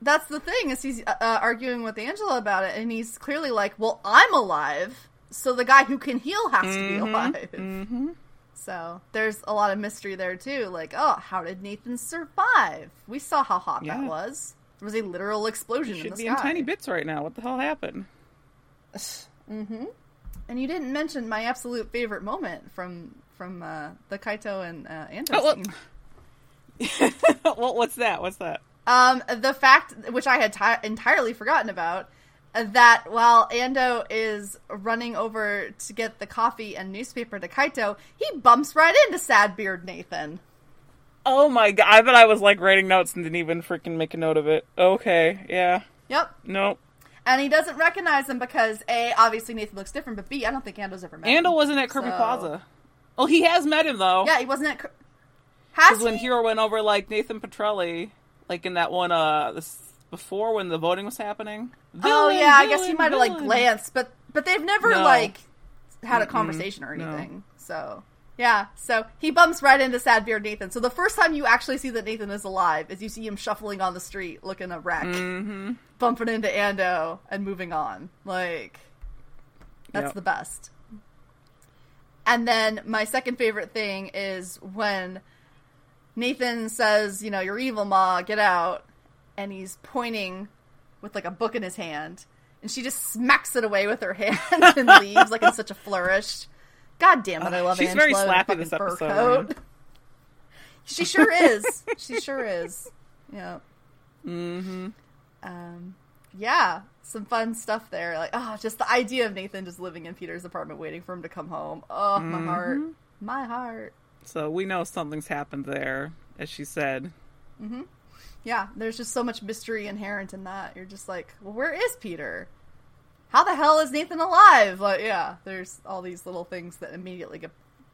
that's the thing is he's uh, uh, arguing with Angela about it, and he's clearly like, "Well, I'm alive, so the guy who can heal has to be alive." Mm-hmm. So there's a lot of mystery there too. Like, oh, how did Nathan survive? We saw how hot Yeah. that was. There was a literal explosion in Should the be sky. in tiny bits right now. What the hell happened? And you didn't mention my absolute favorite moment from from uh, the Kaito and uh, Ando Oh, well- what's that? What's that? Um, the fact, which I had ti entirely forgotten about, that while Ando is running over to get the coffee and newspaper to Kaito, he bumps right into Sad Beard Nathan. Oh my god! I bet I was like writing notes and didn't even freaking make a note of it. Okay, yeah, Yep. nope. And he doesn't recognize him because A, obviously Nathan looks different, but B, I don't think Ando's ever met him. Ando wasn't at Kirby So- Plaza. Oh, he has met him though. Yeah, he wasn't at. Because when he? Hiro went over like Nathan Petrelli, like in that one uh this before when the voting was happening. Oh Villain, yeah, I guess he might have like glanced, but but they've never No. like had a conversation or no. anything. So yeah, so he bumps right into Sad Beard Nathan. So the first time you actually see that Nathan is alive is you see him shuffling on the street, looking a wreck, Mm-hmm. bumping into Ando, and moving on. Like that's Yep. the best. And then my second favorite thing is when Nathan says, you know, you're evil, Ma, get out. And he's pointing with like a book in his hand. And she just smacks it away with her hand and leaves like in such a flourish. God damn it, I love it. She's Angela very in slappy this episode, She sure is. she sure is. Yeah. Mm-hmm. Um, yeah, some fun stuff there. Like, oh, just the idea of Nathan just living in Peter's apartment waiting for him to come home. Oh, my heart. My heart. So we know something's happened there, as she said. Yeah, there's just so much mystery inherent in that. You're just like, well, where is Peter? How the hell is Nathan alive? Like, yeah, there's all these little things that immediately get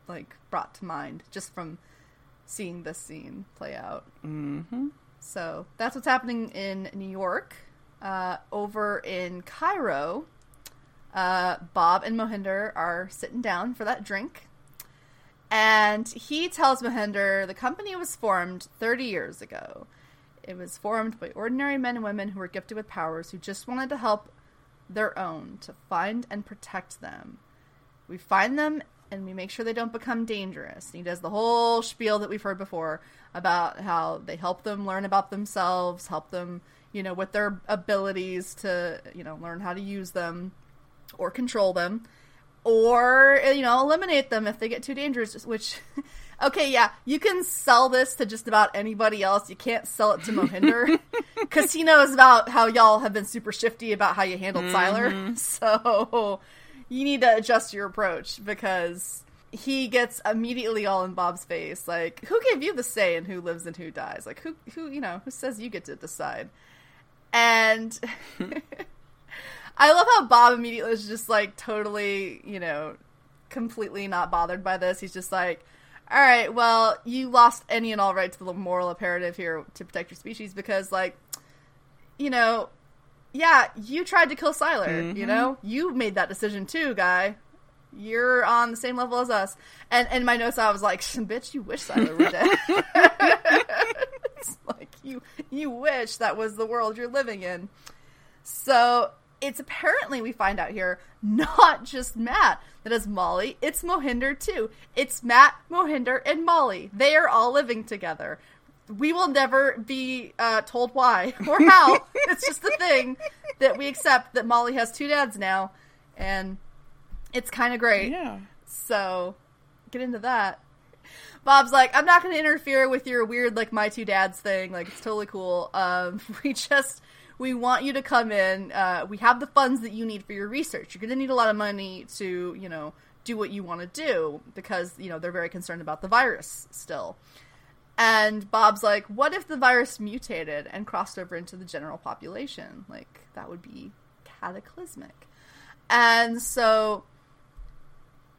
like brought to mind just from seeing this scene play out. Mm-hmm. So that's what's happening in New York. Uh, over in Cairo, uh, Bob and Mohinder are sitting down for that drink. And he tells Mohinder the company was formed 30 years ago. It was formed by ordinary men and women who were gifted with powers who just wanted to help their own, to find and protect them. We find them and we make sure they don't become dangerous. He does the whole spiel that we've heard before about how they help them learn about themselves, help them, you know, with their abilities to, you know, learn how to use them or control them or you know eliminate them if they get too dangerous which okay yeah you can sell this to just about anybody else. You can't sell it to mohinder. Because he knows about how y'all have been super shifty about how you handled mm-hmm. Sylar. So you need to adjust your approach because he gets immediately all in bob's face. Like who gave you the say in who lives and who dies? Like who who you know who says you get to decide? And I love how Bob immediately is just like totally, you know, completely not bothered by this. He's just like, all right, well, you lost any and all right to the moral imperative here to protect your species because, like, you know, yeah, you tried to kill Sylar, you mm-hmm. know? You made that decision too, guy. You're on the same level as us. And in my notes, I was like, bitch, you wish Sylar were dead. it's like, you, you wish that was the world you're living in. So it's apparently we find out here not just Matt that is Molly, it's Mohinder too. It's Matt, Mohinder, and Molly. They are all living together. We will never be uh, told why or how. it's just the thing that we accept that Molly has two dads now, and it's kind of great. Yeah. So get into that. Bob's like, I'm not going to interfere with your weird like my two dads thing. Like it's totally cool. Um, we just we want you to come in. Uh, we have the funds that you need for your research. You're going to need a lot of money to you know do what you want to do because you know they're very concerned about the virus still. And Bob's like, what if the virus mutated and crossed over into the general population? Like that would be cataclysmic. And so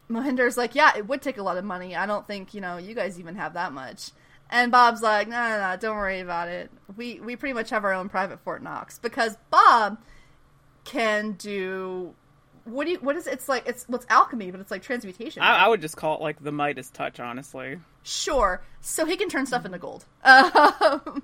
Mohinder's like, yeah, it would take a lot of money. I don't think, you know, you guys even have that much. And Bob's like, no, no, no, don't worry about it. We we pretty much have our own private Fort Knox because Bob can do what do you what is it? it's like it's what's alchemy, but it's like transmutation. I, I would just call it like the Midas touch, honestly. Sure. So he can turn stuff into gold. Um,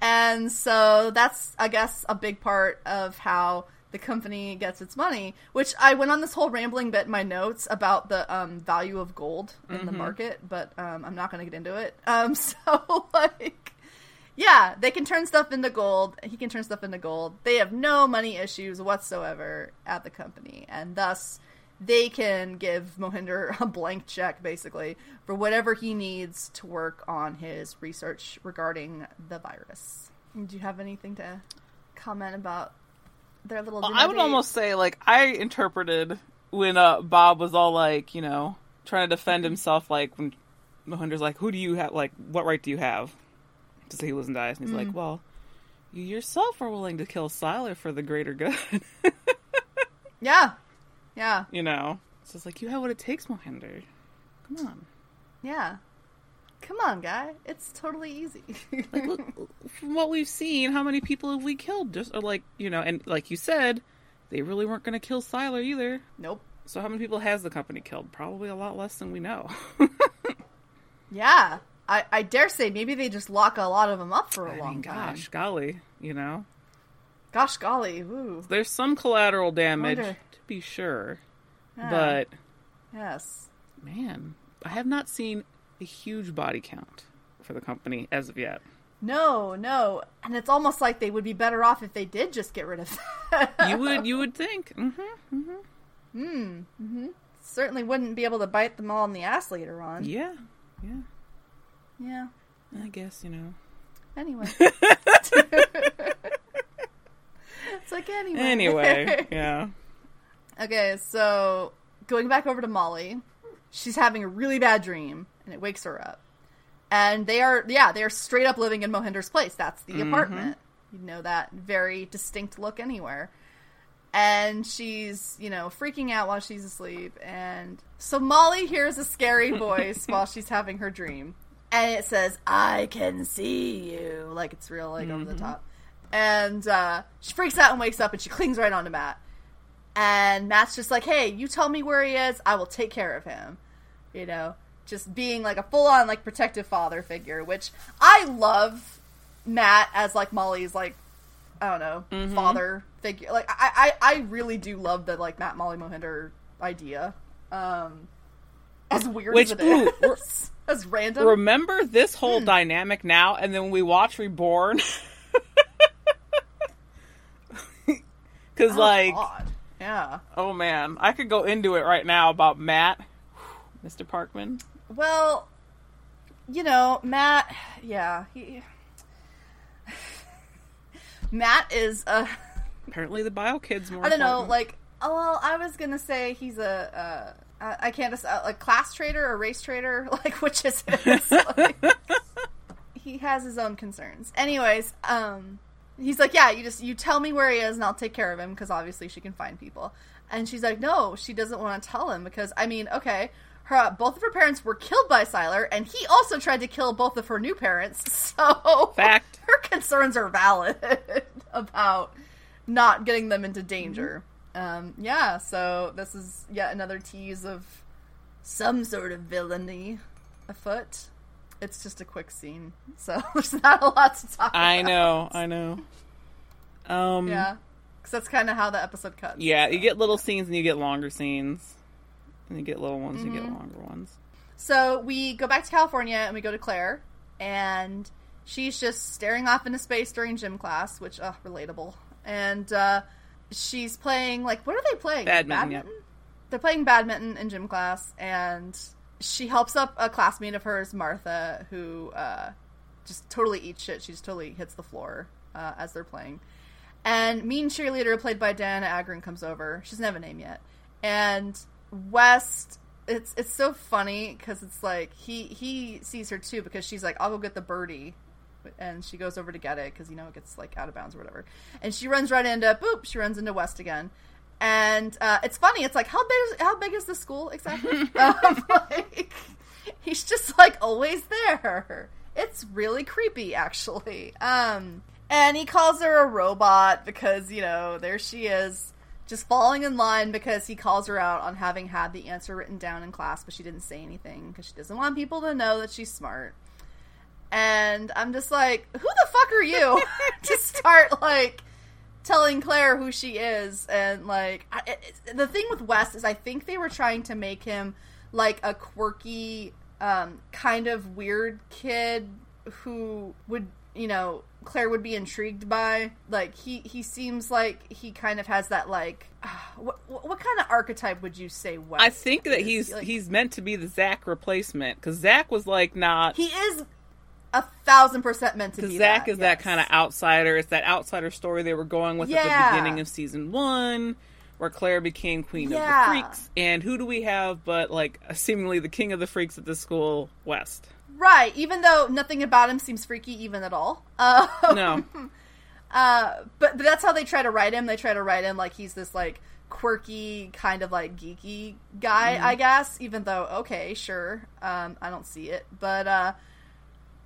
and so that's, I guess, a big part of how the company gets its money. Which I went on this whole rambling bit in my notes about the um, value of gold in the market, but um, I'm not going to get into it. Um, so, like, yeah, they can turn stuff into gold. He can turn stuff into gold. They have no money issues whatsoever at the company, and thus they can give Mohinder a blank check basically for whatever he needs to work on his research regarding the virus. Do you have anything to comment about their little? Well, I would date? almost say like I interpreted when uh, Bob was all like, you know, trying to defend himself, like when Mohinder's like, "Who do you have? Like, what right do you have to say he lives and dies?" And he's like, "Well, you yourself are willing to kill Sylar for the greater good." Yeah, yeah, you know, so it's like you have what it takes, Mohinder. Come on. yeah. Come on, guy. It's totally easy. Like, look, from what we've seen, how many people have we killed? Just or like, you know, and like you said, they really weren't going to kill Sylar either. nope. So how many people has the company killed? Probably a lot less than we know. Yeah, I, I dare say maybe they just lock a lot of them up for a I long mean, time. gosh, golly, you know, Gosh golly, there's some collateral damage Wonder- to be sure, Yeah. but Yes. Man, I have not seen a huge body count for the company as of yet. No, no, and it's almost like they would be better off if they did just get rid of that. You would you would think. Mm-hmm, mm-hmm. Certainly wouldn't be able to bite them all in the ass later on. Yeah. Yeah. Yeah. I guess, you know. Anyway. it's like anyway. Anyway, yeah. Okay, so going back over to Molly, she's having a really bad dream, and it wakes her up. And they are, yeah, they are straight up living in Mohinder's place. That's the apartment. You know that very distinct look anywhere. And she's, you know, freaking out while she's asleep. And so Molly hears a scary voice while she's having her dream. And it says, I can see you. Like it's real, like over the top. And uh, she freaks out and wakes up and she clings right onto Matt. And Matt's just like, hey, you tell me where he is, I will take care of him. You know, just being like a full on, like, protective father figure, which I love Matt as, like, Molly's, like, I don't know, father figure. Like, I, I, I really do love the, like, Matt Molly Mohinder idea. Um, as weird Which- as it ooh, is. as random. Remember this whole dynamic now, and then when we watch Reborn. Because, Oh, like, God. Yeah. oh man, I could go into it right now about Matt, Mr. Parkman. Well, you know, Matt, yeah, he Matt is a Apparently, the Bio Kid's more. I don't know, like oh, well, I was going to say he's a uh I I can't decide, like class trader or race trader, like which is it? Like, he has his own concerns. Anyways, um he's like, "Yeah, you just you tell me where he is and I'll take care of him because obviously she can find people." And she's like, "No, she doesn't want to tell him because I mean, okay, her both of her parents were killed by Sylar and he also tried to kill both of her new parents." So Fact. her concerns are valid about not getting them into danger. Um, yeah, so this is yet another tease of some sort of villainy afoot. It's just a quick scene, so there's not a lot to talk about. I about. know, I know. Um, Yeah, because that's kind of how the episode cuts. Yeah, you get little scenes and you get longer scenes. And you get little ones and you Mm-hmm. get longer ones. So we go back to California and we go to Claire, and she's just staring off into space during gym class, which, uh, relatable. And uh, she's playing, like, what are they playing? Badminton, yep. They're playing badminton in gym class, and she helps up a classmate of hers, Martha, who uh, just totally eats shit. She just totally hits the floor uh, as they're playing. And mean cheerleader, played by Dianna Agron, comes over. She doesn't have a name yet. And West, it's it's so funny because it's like he he sees her too because she's like, I'll go get the birdie, and she goes over to get it because you know it gets like out of bounds or whatever. And she runs right into boop. She runs into West again. And uh, it's funny. It's like how big is how big is the school exactly? um, like, he's just like always there. It's really creepy, actually. Um, and he calls her a robot because you know there she is, just falling in line because he calls her out on having had the answer written down in class, but she didn't say anything because she doesn't want people to know that she's smart. And I'm just like, who the fuck are you to start like telling Claire who she is? And like, I, it, the thing with West is, I think they were trying to make him like a quirky, um, kind of weird kid who would, you know, Claire would be intrigued by. Like he he seems like he kind of has that like, ah, what what kind of archetype would you say West? I think that is? he's Like, he's meant to be the Zach replacement because Zach was like not he is a thousand percent meant to be. Zach that, is that kind of outsider. It's that outsider story they were going with at the beginning of season one, where Claire became queen Yeah. of the freaks. And who do we have but like seemingly the king of the freaks at this school, West? Right, even though nothing about him seems freaky even at all. Uh, No, uh, but, but that's how they try to write him. They try to write him like he's this like quirky kind of like geeky guy, Mm-hmm. I guess. Even though, okay, sure, um, I don't see it, but uh,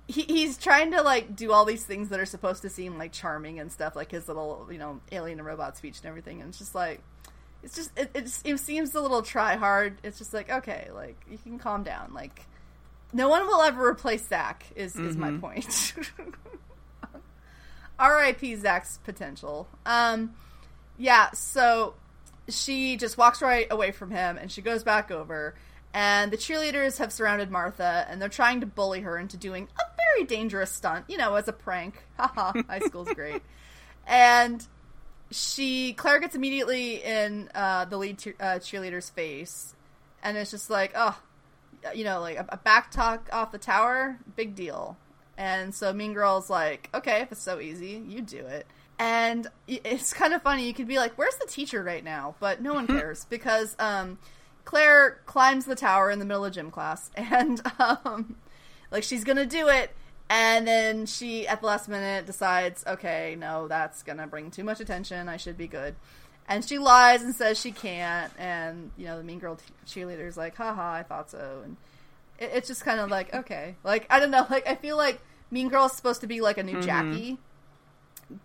he, he's trying to like do all these things that are supposed to seem like charming and stuff, like his little you know alien and robot speech and everything. And it's just like it's just it, it, just, it seems a little try hard. It's just like okay, like you can calm down, like. No one will ever replace Zach. Is is my point. R.I.P. Zach's potential. Um, yeah. So she just walks right away from him, and she goes back over, And the cheerleaders have surrounded Martha, and they're trying to bully her into doing a very dangerous stunt, you know, as a prank. Haha, high school's great. And she, Claire gets immediately in uh, the lead uh, cheerleader's face, and it's just like, oh, you know, like a, a back talk off the tower, big deal. And so Mean Girl's like, okay, if it's so easy, you do it. And it's kind of funny. You could be like, where's the teacher right now? But no one cares because um, Claire climbs the tower in the middle of gym class and um, like she's gonna do it. And then she, at the last minute, decides, okay, no, that's gonna bring too much attention. I should be good. And she lies and says she can't. And, you know, the mean girl t- cheerleader's like, haha, I thought so. And it, it's just kind of like, okay. Like, I don't know. Like, I feel like Mean Girl is supposed to be like a new Jackie,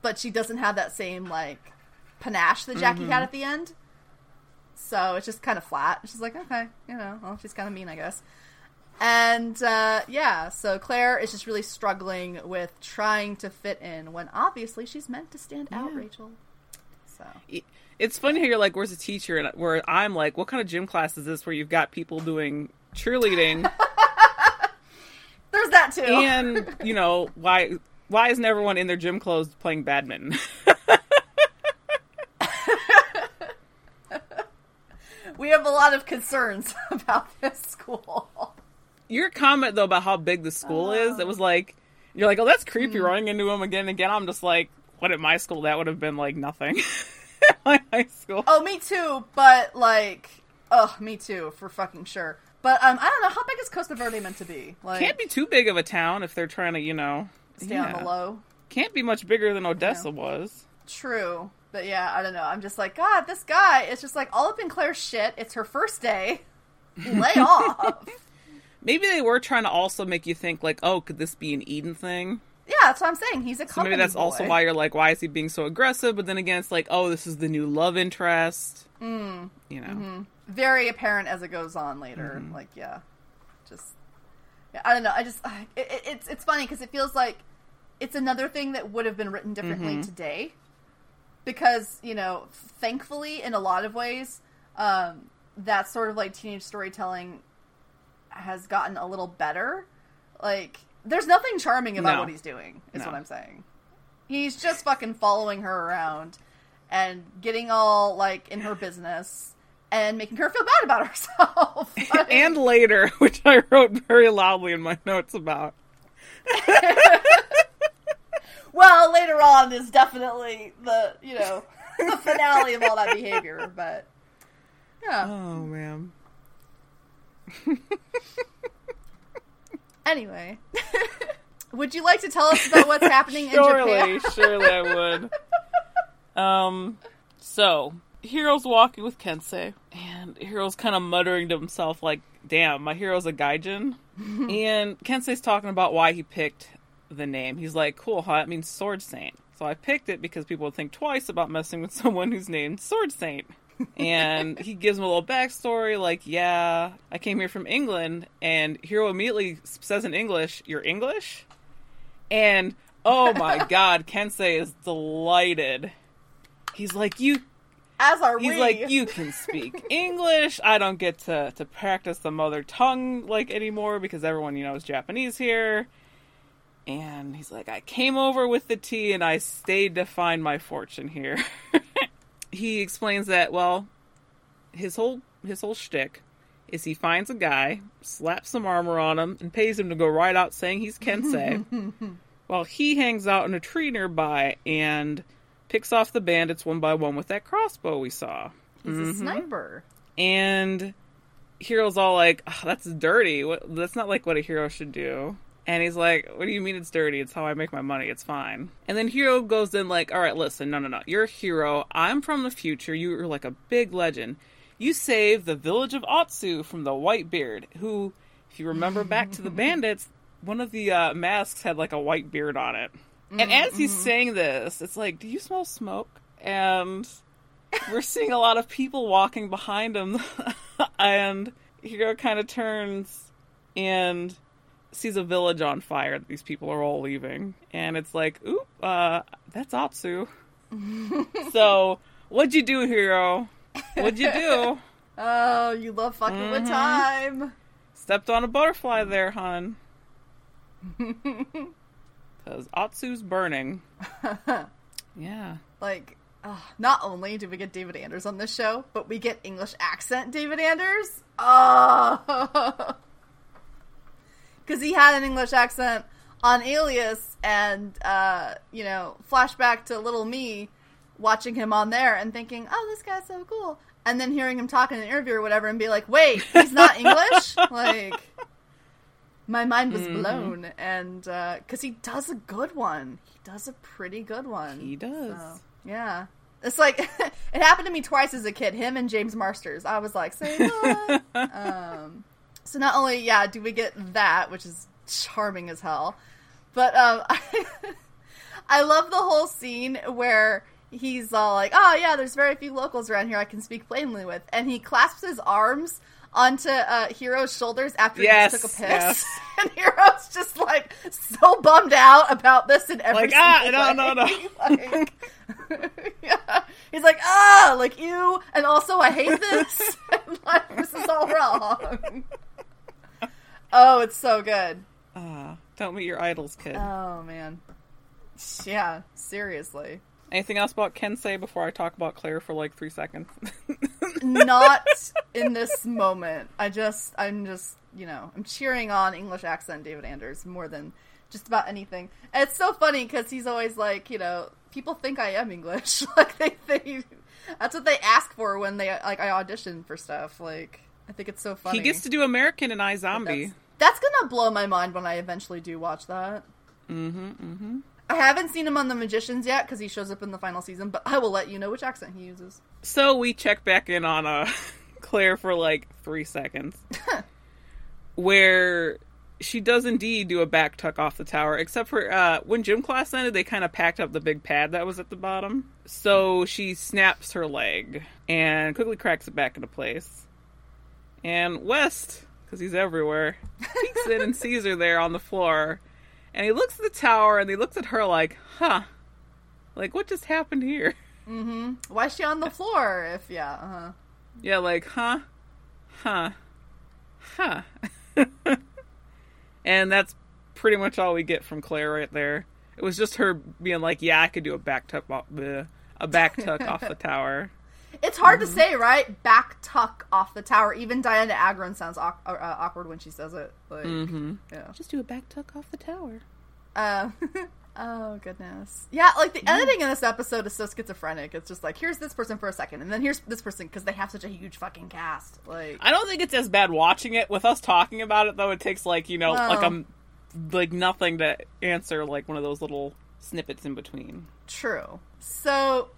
but she doesn't have that same, like, panache that Jackie had at the end. So it's just kind of flat. She's like, okay, you know, well, she's kind of mean, I guess. And uh, yeah, so Claire is just really struggling with trying to fit in when obviously she's meant to stand out, Rachel. So It's funny how you're like, "Where's the teacher?" and where I'm like, "What kind of gym class is this?" Where you've got people doing cheerleading, there's that too. and you know why? Why isn't everyone in their gym clothes playing badminton? we have a lot of concerns about this school. Your comment though about how big the school is, it was like you're like, "Oh, that's creepy," Hmm. running into them again and again. I'm just like, "What at my school? That would have been like nothing." My high school. Oh, me too. But like, oh, me too for fucking sure. But um, I don't know how big is Costa Verde meant to be. Like, Can't be too big of a town if they're trying to, you know, stay on the low. Can't be much bigger than Odessa was. True. But yeah, I don't know. I'm just like, God, this guy is just like all up in Claire's shit. It's her first day. Lay off. Maybe they were trying to also make you think like, oh, could this be an Eden thing? Yeah, that's what I'm saying. He's a So maybe that's boy. also why you're like, why is he being so aggressive? But then again, it's like, oh, this is the new love interest. Mm, You know, mm-hmm. very apparent as it goes on later. Mm-hmm. Like, yeah, just yeah, I don't know. I just it, it, it's it's funny because it feels like it's another thing that would have been written differently Mm-hmm. today, because you know, thankfully, in a lot of ways, um, that sort of like teenage storytelling has gotten a little better. Like, there's nothing charming about No. what he's doing. Is No. what I'm saying. He's just fucking following her around and getting all like in her business and making her feel bad about herself. Like, and later, which I wrote very loudly in my notes about. well, later on is definitely the you know the finale of all that behavior. But yeah. Oh man, Anyway, would you like to tell us about what's happening in surely, Japan? surely I would. Um, so Hiro's walking with Kensei, and Hiro's kind of muttering to himself, like, "Damn, my hero's a gaijin." and Kensei's talking about why he picked the name. He's like, "Cool, huh? It means sword saint." So I picked it because people would think twice about messing with someone who's named Sword Saint. And he gives him a little backstory, like, "Yeah, I came here from England," and Hiro immediately says in English, "You're English." And oh my god, Kensei is delighted. He's like, you As are he's we. like, you can speak English. I don't get to, to practice the mother tongue like anymore because everyone, you know, is Japanese here. And he's like, I came over with the tea and I stayed to find my fortune here. he explains that, well, his whole his whole shtick is he finds a guy, slaps some armor on him, and pays him to go right out saying he's Kensei, while he hangs out in a tree nearby and picks off the bandits one by one with that crossbow we saw. He's a mm-hmm. sniper. And Hiro's all like, "Ugh, "That's dirty. What, that's not like what a hero should do." And he's like, "What do you mean it's dirty? It's how I make my money. It's fine." And then Hiro goes in like, "All right, listen, no, no, no. You're a hero. I'm from the future. You're like a big legend. You saved the village of Otsu from the White Beard, who, if you remember back to the bandits, one of the uh, masks had like a white beard on it. And as he's saying this, it's like, "Do you smell smoke?" And we're seeing a lot of people walking behind him, and Hiro kind of turns and sees a village on fire that these people are all leaving, and it's like, "Oop, uh, that's Otsu." so, what'd you do, hero? What'd you do? Oh, you love fucking with Mhm. time. Stepped on a butterfly there, hon. Because Otsu's burning. Yeah. like, uh, not only do we get David Anders on this show, but we get English accent David Anders. Oh, because he had an English accent on Alias, and uh, you know, flashback to little me watching him on there and thinking, "Oh, this guy's so cool," and then hearing him talk in an interview or whatever, and be like, "Wait, he's not English?" like. My mind was Mhm. blown, and because he does a good one, he does a pretty good one. He does. So, yeah. It's like it happened to me twice as a kid. Him and James Marsters. I was like, say what? um, so not only yeah, do we get that, which is charming as hell, but um, I love the whole scene where he's all like, "Oh yeah, there's very few locals around here I can speak plainly with," and he clasps his arms onto uh, Hiro's shoulders after Yes, he just took a piss, yes. and Hiro's just like so bummed out about this in every Like, ah, no, no, way. like, yeah. He's like, ah, like you, and also I hate this. like, this is all wrong. Oh, it's so good. Ah, don't meet your idols, kid. Oh man, yeah, seriously. Anything else about Kensei before I talk about Claire for like three seconds? Not in this moment. I just, I'm just, you know, I'm cheering on English accent David Anders more than just about anything. And it's so funny because he's always like, you know, people think I am English. like they think that's what they ask for when they like I audition for stuff. Like I think it's so funny. he gets to do American in iZombie. That's, that's gonna blow my mind when I eventually do watch that. Mm-hmm, mm-hmm. I haven't seen him on The Magicians yet because he shows up in the final season, but I will let you know which accent he uses. So we check back in on uh, Claire for like three seconds, where she does indeed do a back tuck off the tower. Except for uh, when gym class ended, they kind of packed up the big pad that was at the bottom. So she snaps her leg and quickly cracks it back into place. And West, because he's everywhere, peeks in and sees her there on the floor. And he looks at the tower and he looks at her like, huh, like what just happened here? Mm-hmm. Why is she on the floor? If yeah, uh-huh. Yeah, like, huh? Huh? Huh? and that's pretty much all we get from Claire right there. It was just her being like, yeah, I could do a back tuck off the a back tuck off the tower. It's hard Mm-hmm. to say, right? Back tuck off the tower. Even Dianna Agron sounds awk- uh, awkward when she says it. Like, Mm-hmm. yeah. Just do a back tuck off the tower. Uh, oh goodness. Yeah, like the editing in this episode is so schizophrenic. It's just like here's this person for a second, and then here's this person because they have such a huge fucking cast. Like, I don't think it's as bad watching it. With us talking about it, though, it takes like you know, Well- like um, like nothing to answer like one of those little snippets in between. True. So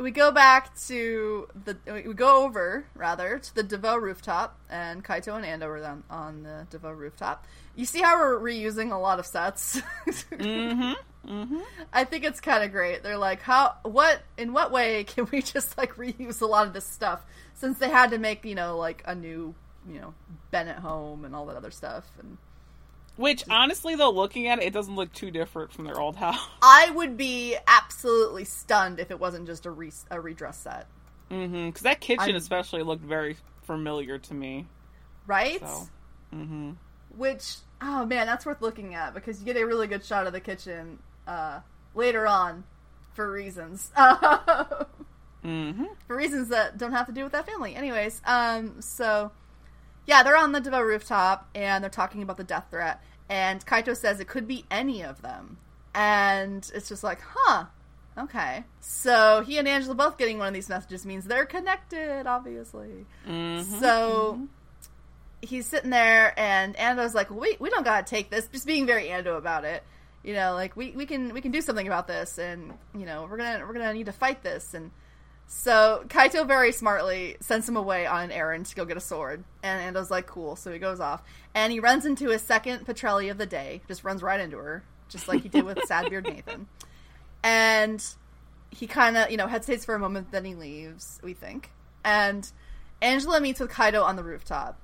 we go back to the we go over rather to the Deveaux rooftop, and Kaito and Ando are on, on the Deveaux rooftop. You see how we're reusing a lot of sets. Mm-hmm. Mm-hmm. I think it's kind of great. They're like, how, what, in what way can we just like reuse a lot of this stuff? Since they had to make, you know, like a new, you know, Bennett home and all that other stuff. And Which honestly, though, looking at it, it doesn't look too different from their old house. I would be absolutely stunned if it wasn't just a re- a redress set, Mm-hmm. Because that kitchen I'm- especially looked very familiar to me. right? So. Mm-hmm. Which, oh man, that's worth looking at because you get a really good shot of the kitchen uh, later on for reasons. Mm-hmm. for reasons that don't have to do with that family. Anyways, um, so yeah, they're on the Deveaux rooftop and they're talking about the death threat. And Kaito says it could be any of them, and it's just like, huh, okay. So he and Angela both getting one of these messages means they're connected, obviously. Mm-hmm. So he's sitting there, and Ando's like, "We we don't gotta take this." Just being very Ando about it, you know, like we, we can we can do something about this, and you know we're gonna we're gonna need to fight this. And so Kaito very smartly sends him away on an errand to go get a sword, and Ando's like, "Cool." So he goes off, and he runs into his second Petrelli of the day. Just runs right into her, just like he did with Sadbeard Nathan, and he kind of you know hesitates for a moment, then he leaves. We think, and Angela meets with Kaito on the rooftop,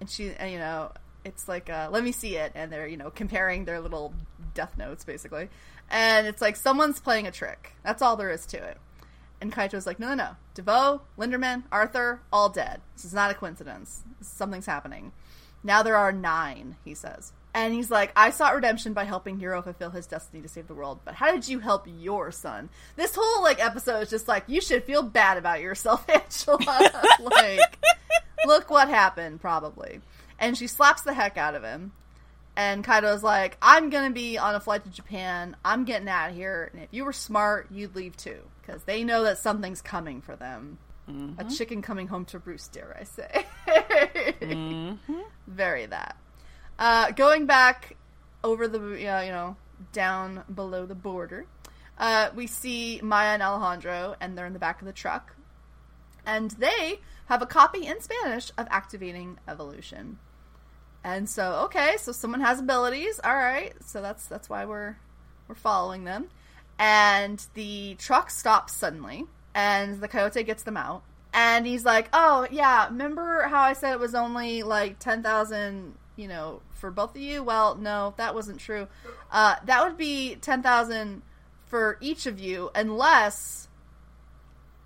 and she, and, you know, it's like, uh, let me see it, and they're, you know, comparing their little death notes basically, and it's like someone's playing a trick. That's all there is to it. And Kaito's like, no, no, no. Deveaux, Linderman, Arthur, all dead. This is not a coincidence. Something's happening. Now there are nine, he says. And he's like, I sought redemption by helping Hiro fulfill his destiny to save the world, but how did you help your son? This whole like episode is just like, you should feel bad about yourself, Angela. like, look what happened, probably. And she slaps the heck out of him. And Kaito's like, I'm gonna be on a flight to Japan. I'm getting out of here. And if you were smart, you'd leave too. Because they know that something's coming for them. A chicken coming home to roost, dare I say. Very that. Uh, going back over the, uh, you know, down below the border, uh, we see Maya and Alejandro, and they're in the back of the truck. And they have a copy in Spanish of activating evolution. And so, okay, so someone has abilities. All right, so that's that's why we're we're following them. And the truck stops suddenly, and the coyote gets them out. And he's like, "Oh yeah, remember how I said it was only like ten thousand, you know, for both of you? Well, no, that wasn't true. Uh, that would be ten thousand for each of you, unless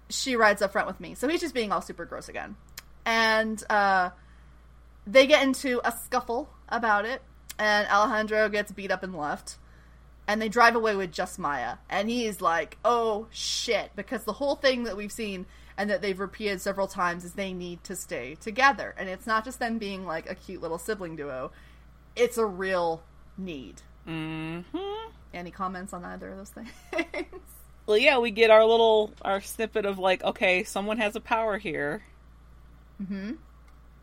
she rides up front with me. So he's just being all super gross again. And uh, they get into a scuffle about it, and Alejandro gets beat up and left. And they drive away with just Maya. And he's like, oh shit. Because the whole thing that we've seen and that they've repeated several times is they need to stay together. And it's not just them being like a cute little sibling duo, it's a real need. Mm-hmm. Any comments on either of those things? Well, yeah, we get our little our snippet of like, okay, someone has a power here, mm-hmm.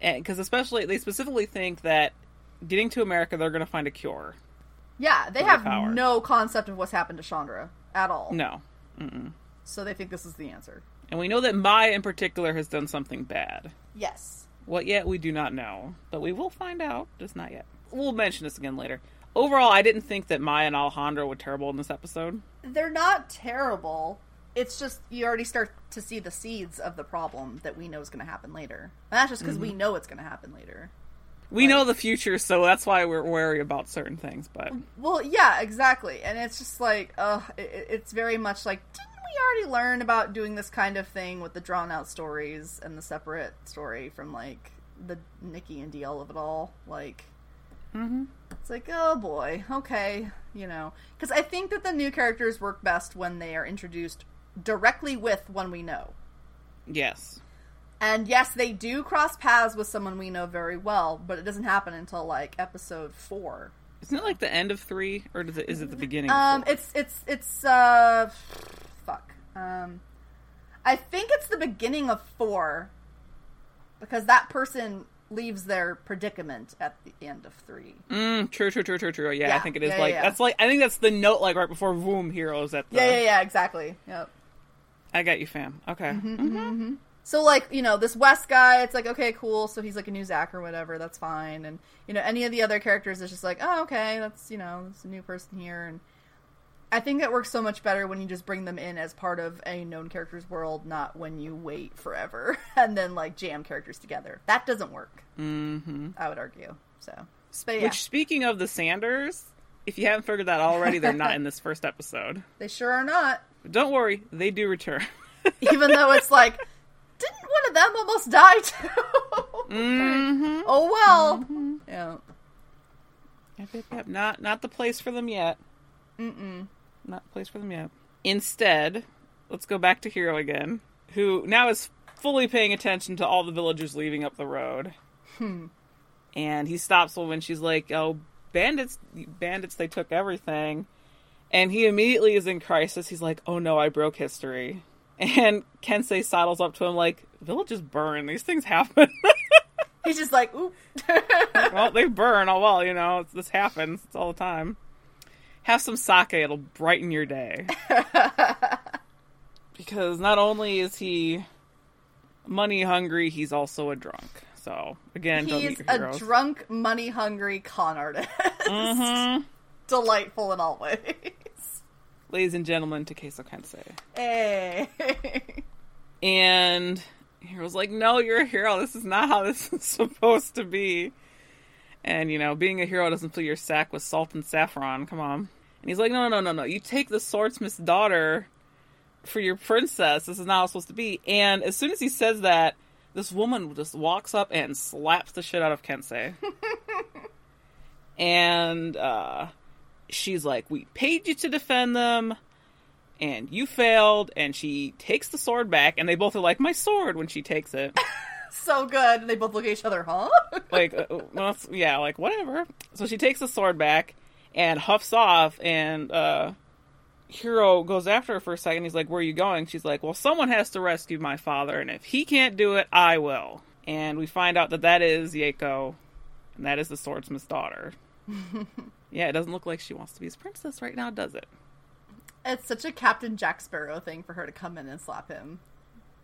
because especially they specifically think that getting to America, they're going to find a cure. Yeah, they have power. no concept of what's happened to Chandra at all. No, Mm-mm. So they think this is the answer. and we know that Maya in particular has done something bad. Yes. What yet? We do not know, but we will find out. Just not yet. We'll mention this again later. Overall, I didn't think that Maya and Alejandro were terrible in this episode. They're not terrible. It's just you already start to see the seeds of the problem that we know is going to happen later. And that's just because Mm-hmm. we know it's going to happen later. We know the future, so that's why we're wary about certain things. But Well, yeah, exactly. And it's just like, uh, it, it's very much like, didn't we already learn about doing this kind of thing with the drawn out stories and the separate story from like the Nikki and DL of it all? Like, Mhm. it's like, oh boy, okay, you know. Because I think that the new characters work best when they are introduced directly with one we know. yes, And yes, they do cross paths with someone we know very well, but it doesn't happen until like episode four. isn't it like the end of three, or is it, is it the beginning? of Um, four? it's it's it's uh, fuck. Um, I think it's the beginning of four, because that person leaves their predicament at the end of three. Mm, true, true, true, true, true. Yeah, I think it is yeah, yeah, like yeah. that's like I think that's the note like right before Voom Heroes at the. Yeah, yeah, yeah, exactly. Yep. I got you, fam. Okay. Mm-hmm. So like you know this West guy, it's like okay, cool. So he's like a new Zach or whatever. That's fine. And you know any of the other characters is just like oh okay, that's you know it's a new person here. And I think it works so much better when you just bring them in as part of a known character's world, not when you wait forever and then like jam characters together. That doesn't work. Mm-hmm. I would argue. So, yeah, Which, speaking of the Sanders, if you haven't figured that out already, they're not in this first episode. they sure are not. But don't worry, they do return. Even though it's like, didn't one of them almost die too? mm-hmm. oh well. Yeah. Yep, yep. Not not the place for them yet. Mm-mm. Not the place for them yet. Instead, let's go back to Hiro again, who now is fully paying attention to all the villagers leaving up the road. Hmm. And he stops when she's like, "Oh, bandits! Bandits! They took everything." And he immediately is in crisis. He's like, "Oh no, I broke history." And Kensei sidles up to him like, "Villages burn. These things happen." He's just like, oop. well, they burn. Oh well, you know, it's, this happens. It's all the time. Have some sake; it'll brighten your day. because not only is he money hungry, he's also a drunk. So again, don't He's a drunk, money hungry con artist. Mhm. Delightful in all ways. Ladies and gentlemen, Takezo Kensei. Hey. And Hiro's like, no, you're a hero. This is not how this is supposed to be. And, you know, being a hero doesn't fill your sack with salt and saffron. Come on. And he's like, no, no, no, no, no. You take the swordsmith's daughter for your princess. This is not how it's supposed to be. And as soon as he says that, this woman just walks up and slaps the shit out of Kensei. and uh, she's like, We paid you to defend them, and you failed. And she takes the sword back, and they both are like, My sword, when she takes it. so good. And they both look at each other, huh? like, uh, well, yeah, like, whatever. So she takes the sword back and huffs off, and uh, Hiro goes after her for a second. He's like, Where are you going? She's like, Well, someone has to rescue my father, and if he can't do it, I will. And we find out that that is Yaeko, and that is the swordsman's daughter. yeah, it doesn't look like she wants to be his princess right now, does it? It's such a Captain Jack Sparrow thing for her to come in and slap him.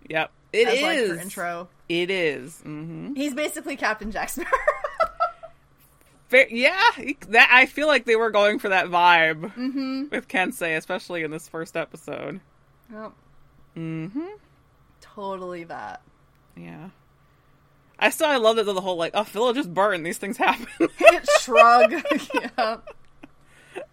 Yep, it as, is. Like, her intro. It is. Mm-hmm. He's basically Captain Jack Sparrow. Yeah, that I feel like they were going for that vibe mm-hmm. with Kensei, especially in this first episode. Yep. Mm-hmm. Totally that. Yeah. I still I love that though the whole like oh village just burned these things happen. Shrug. yeah.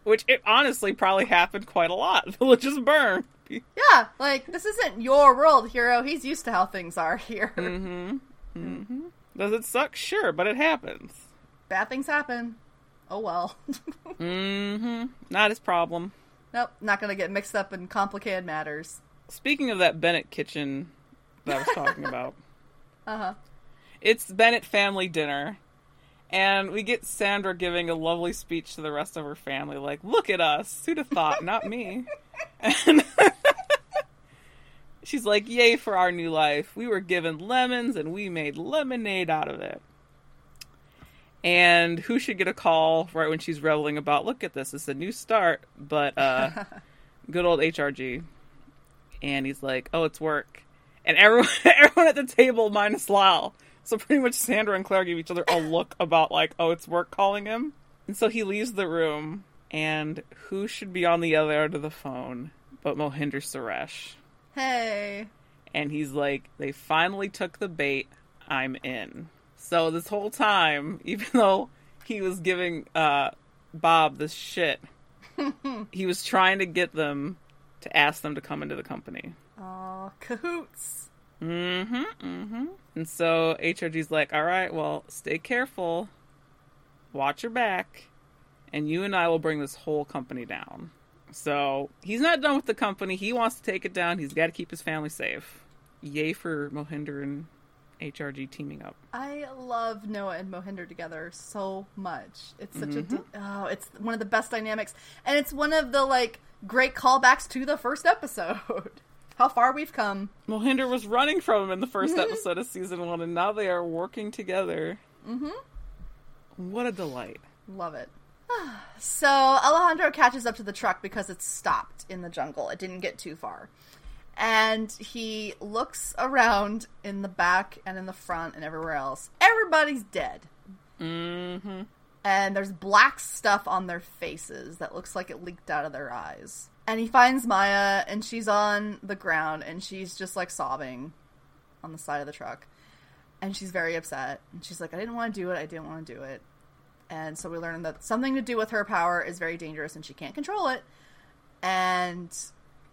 Which it honestly probably happened quite a lot. Phil just burn. Yeah, like this isn't your world, Hiro. He's used to how things are here. Mm-hmm. Mm-hmm. Does it suck? Sure, but it happens. Bad things happen. Oh well. mm-hmm. Not his problem. Nope, not gonna get mixed up in complicated matters. Speaking of that Bennett kitchen that I was talking about. Uh huh. It's Bennett family dinner. And we get Sandra giving a lovely speech to the rest of her family, like, look at us. Who'd have thought? Not me. And she's like, yay for our new life. We were given lemons and we made lemonade out of it. And who should get a call right when she's reveling about, look at this, it's a new start, but uh, good old HRG. And he's like, oh, it's work. And everyone, everyone at the table minus Lyle so pretty much Sandra and Claire give each other a look about like, oh, it's work calling him. And so he leaves the room, and who should be on the other end of the phone but Mohinder Suresh? Hey. And he's like, they finally took the bait. I'm in. So this whole time, even though he was giving uh, Bob this shit, he was trying to get them to ask them to come into the company. Aw, cahoots. Mm-hmm. Mm-hmm. And so HRG's like, all right, well, stay careful, watch your back, and you and I will bring this whole company down. So he's not done with the company. He wants to take it down. He's got to keep his family safe. Yay for Mohinder and HRG teaming up. I love Noah and Mohinder together so much. It's such mm-hmm. a oh, it's one of the best dynamics, and it's one of the like great callbacks to the first episode. how far we've come. Mohinder was running from him in the 1st mm-hmm. episode of season one, and now they are working together. Mm-hmm. What a delight! Love it. so Alejandro catches up to the truck because it's stopped in the jungle. It didn't get too far. And he looks around in the back and in the front and everywhere else. Everybody's dead. Mm-hmm. And there's black stuff on their faces that looks like it leaked out of their eyes. And he finds Maya, and she's on the ground, and she's just like sobbing on the side of the truck. And she's very upset. And she's like, I didn't want to do it. I didn't want to do it. And so we learn that something to do with her power is very dangerous and she can't control it. And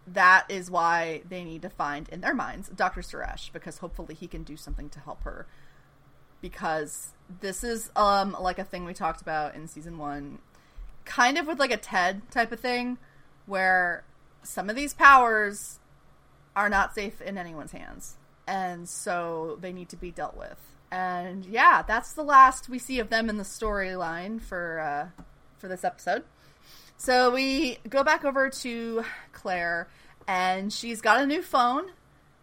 that is why they need to find, in their minds, Dr. Suresh, because hopefully he can do something to help her. Because this is um like a thing we talked about in season one, kind of with like a Ted type of thing, where some of these powers are not safe in anyone's hands. And so they need to be dealt with. And yeah, that's the last we see of them in the storyline for uh, for this episode. So we go back over to Claire, and she's got a new phone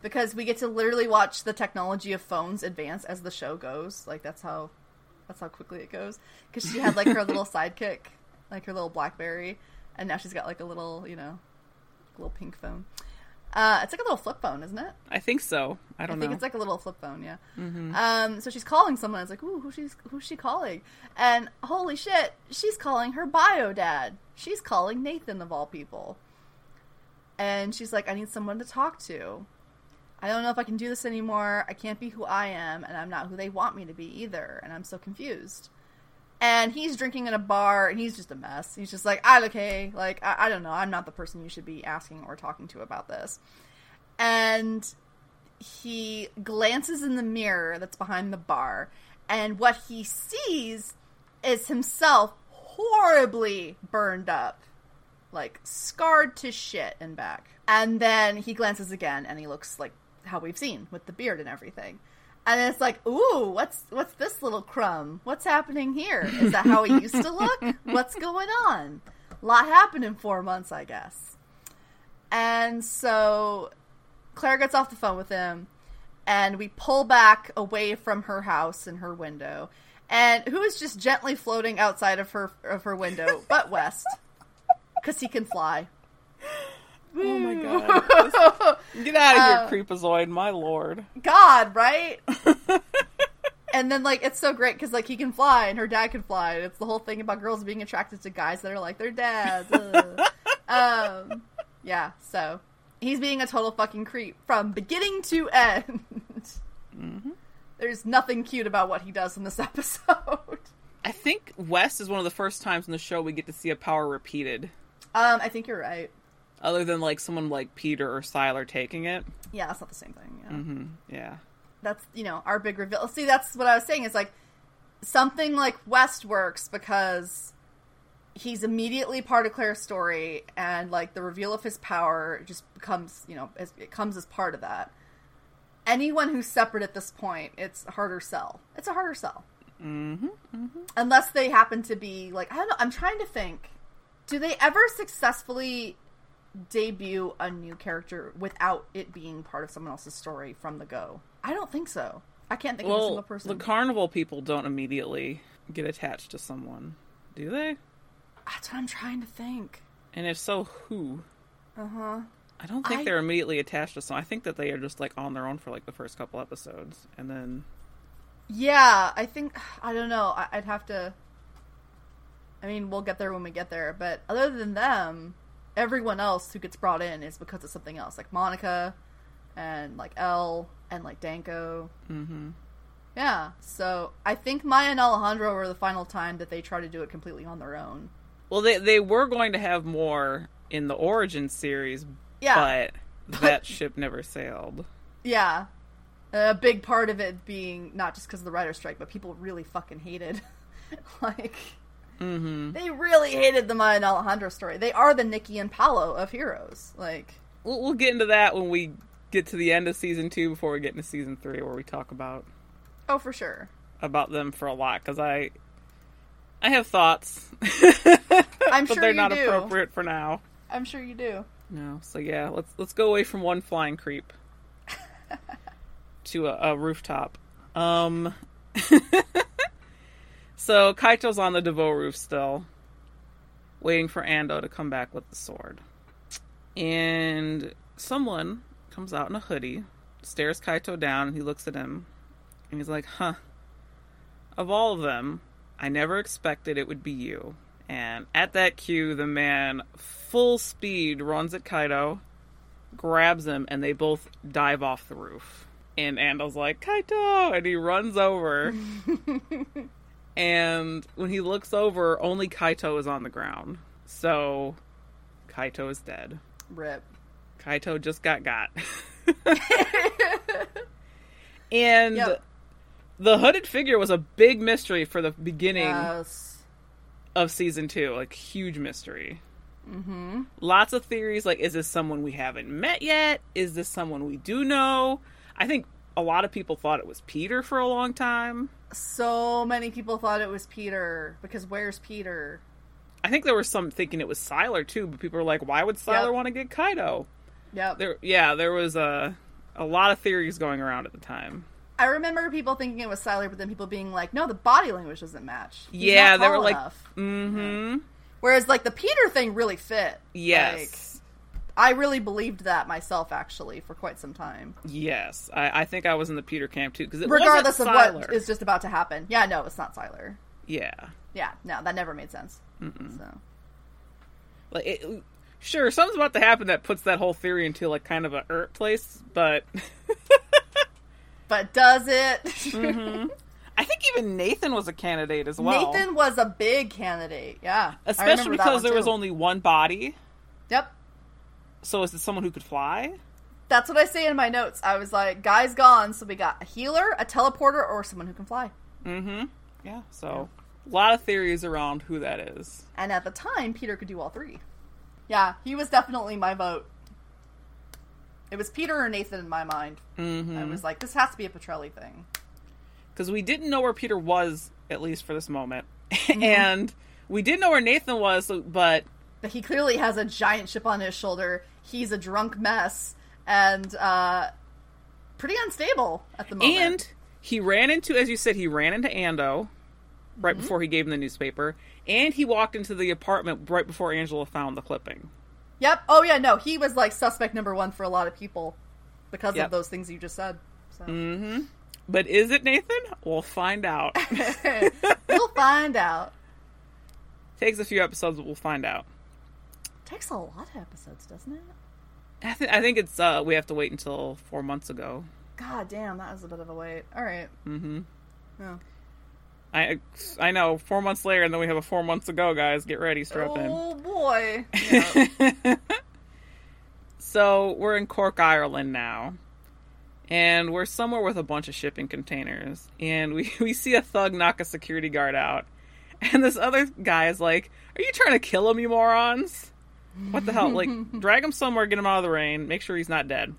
because we get to literally watch the technology of phones advance as the show goes. Like that's how that's how quickly it goes. Because she had like her little sidekick, like her little BlackBerry, and now she's got like a little, you know, little pink phone. Uh, it's like a little flip phone, isn't it? I think so. I don't I know. think it's like a little flip phone, yeah. Mm-hmm. Um, so she's calling someone. It's like, ooh, who's she? Who's she calling? And holy shit, she's calling her bio dad. She's calling Nathan of all people. And she's like, I need someone to talk to. I don't know if I can do this anymore. I can't be who I am, and I'm not who they want me to be either. And I'm so confused and he's drinking in a bar and he's just a mess he's just like i'm okay like I, I, don't know i'm not the person you should be asking or talking to about this and he glances in the mirror that's behind the bar, and what he sees is himself horribly burned up, like scarred to shit and back. And then he glances again, and he looks like how we've seen with the beard and everything. And it's like, ooh, what's what's this little crumb? What's happening here? Is that how he used to look? What's going on? A lot happened in four months, I guess. And so Claire gets off the phone with him, and we pull back away from her house and her window, and who is just gently floating outside of her of her window, but West, because he can fly. Oh my god. Get out of here, Uh, creepazoid, my lord. God, right? and then like it's so great because like he can fly and her dad can fly. And it's the whole thing about girls being attracted to guys that are like their dads. Um, yeah. So he's being a total fucking creep from beginning to end. There's nothing cute about what he does in this episode. I think West is one of the first times in the show we get to see a power repeated. Um, I think you're right. Other than like someone like Peter or Sylar taking it. Yeah, that's not the same thing. Yeah. hmm Yeah. that's you know our big reveal. See, that's what I was saying. Is like something like West works because he's immediately part of Claire's story, and like the reveal of his power just becomes you know as, it comes as part of that. Anyone who's separate at this point, it's a harder sell. It's a harder sell hmm unless they happen to be like I don't know. I'm trying to think. Do they ever successfully debut a new character without it being part of someone else's story from the go? I don't think so. I can't think of a single person. the carnival people don't immediately get attached to someone, do they? That's what I'm trying to think. And if so, who? Uh huh. I don't think I- they're immediately attached to someone. I think that they are just like on their own for like the first couple episodes, and then Yeah, I think I don't know. I'd have to. I mean, we'll get there when we get there. But other than them, everyone else who gets brought in is because of something else, like Monica, and like Elle, and like Danko. hmm Yeah. So I think Maya and Alejandro were the final time that they try to do it completely on their own. well, they they were going to have more in the origin series, Yeah. but that ship never sailed. Yeah. A big part of it being not just because of the writer's strike, but people really fucking hated. like, hmm they really hated the Maya and Alejandro story. They are the Nikki and Paulo of heroes. Like, We'll, we'll get into that when we get to the end of season two before we get into season three, where we talk about oh, for sure. about them for a lot because I I have thoughts. I'm but sure they're not do. appropriate for now. I'm sure you do. No, so yeah, let's let's go away from one flying creep to a, a rooftop. Um, so Kaito's on the Deveaux roof still, waiting for Ando to come back with the sword, and someone comes out in a hoodie, stares Kaito down, and he looks at him, and he's like, "Huh." Of all of them, I never expected it would be you. And at that cue, the man full speed runs at Kaito, grabs him, and they both dive off the roof. And Ando's like, Kaito! And he runs over. and when he looks over, only Kaito is on the ground. So, Kaito is dead. Rip. Kaito just got got. and Yep. the hooded figure was a big mystery for the beginning Yes. of season two, like huge mystery. Mm-hmm. Lots of theories like is this someone we haven't met yet? Is this someone we do know? I think a lot of people thought it was Peter for a long time. So many people thought it was Peter because where's Peter? I think there were some thinking it was Sylar too, but people were like, why would Sylar Yep. want to get Kaito? Yep. There yeah, there was a a lot of theories going around at the time. I remember people thinking it was Sylar, but then people being like, "No, the body language doesn't match." He's yeah, they were tall like enough." mm-hmm. Whereas, like the Peter thing really fit. Yes. Like, I really believed that myself, actually, for quite some time. Yes. I, I think I was in the Peter camp too because Regardless of Sylar. what is just about to happen. Yeah, no, it's not Sylar. Yeah. Yeah, no, that never made sense. Mm-mm. So Like it, sure, something's about to happen that puts that whole theory into like kind of a ert place, but but does it? Mm-hmm. I think even Nathan was a candidate as well. Nathan was a big candidate. Yeah, especially because there was only one body. Yep. So is it someone who could fly? That's what I say in my notes. I was like, "Guy's gone," so we got a healer, a teleporter, or someone who can fly. Mm-hmm. Yeah. So a lot of theories around who that is. And at the time, Peter could do all three. Yeah, he was definitely my vote. It was Peter or Nathan in my mind. Mm-hmm. I was like, this has to be a Petrelli thing. because we didn't know where Peter was at least for this moment, Mm-hmm. and we didn't know where Nathan was, but But he clearly has a giant chip on his shoulder. He's a drunk mess and uh, pretty unstable at the moment. and he ran into, as you said, he ran into Ando right Mm-hmm. before he gave him the newspaper, and he walked into the apartment right before Angela found the clipping. Yep. Oh yeah, no, he was like suspect number one for a lot of people because Yep. of those things you just said. So Mm-hmm. But is it Nathan? We'll find out. we'll find out. Takes a few episodes, but we'll find out. Takes a lot of episodes, doesn't it? I, th- I think it's uh, we have to wait until four months ago. God damn, that was a bit of a wait. All right. Mm-hmm. Oh. I I know four months later, and then we have a four months ago, guys. Get ready, strap in. Oh boy. Yeah. So we're in Cork, Ireland now. And we're somewhere with a bunch of shipping containers. And we, we see a thug knock a security guard out. And this other guy is like, Are you trying to kill him, you morons? What the hell? Like, drag him somewhere, get him out of the rain, make sure he's not dead.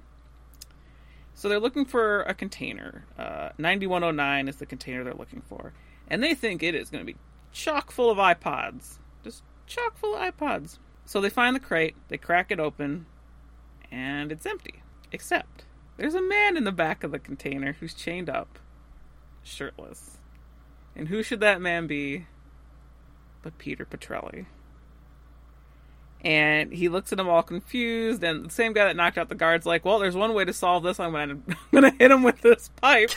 So they're looking for a container. Uh, 9109 is the container they're looking for. And they think it is going to be chock full of iPods. Just chock full of iPods. So they find the crate, they crack it open, and it's empty. Except there's a man in the back of the container who's chained up, shirtless. And who should that man be but Peter Petrelli? And he looks at him all confused, and the same guy that knocked out the guard's like, "Well, there's one way to solve this. I'm gonna, I'm gonna hit him with this pipe."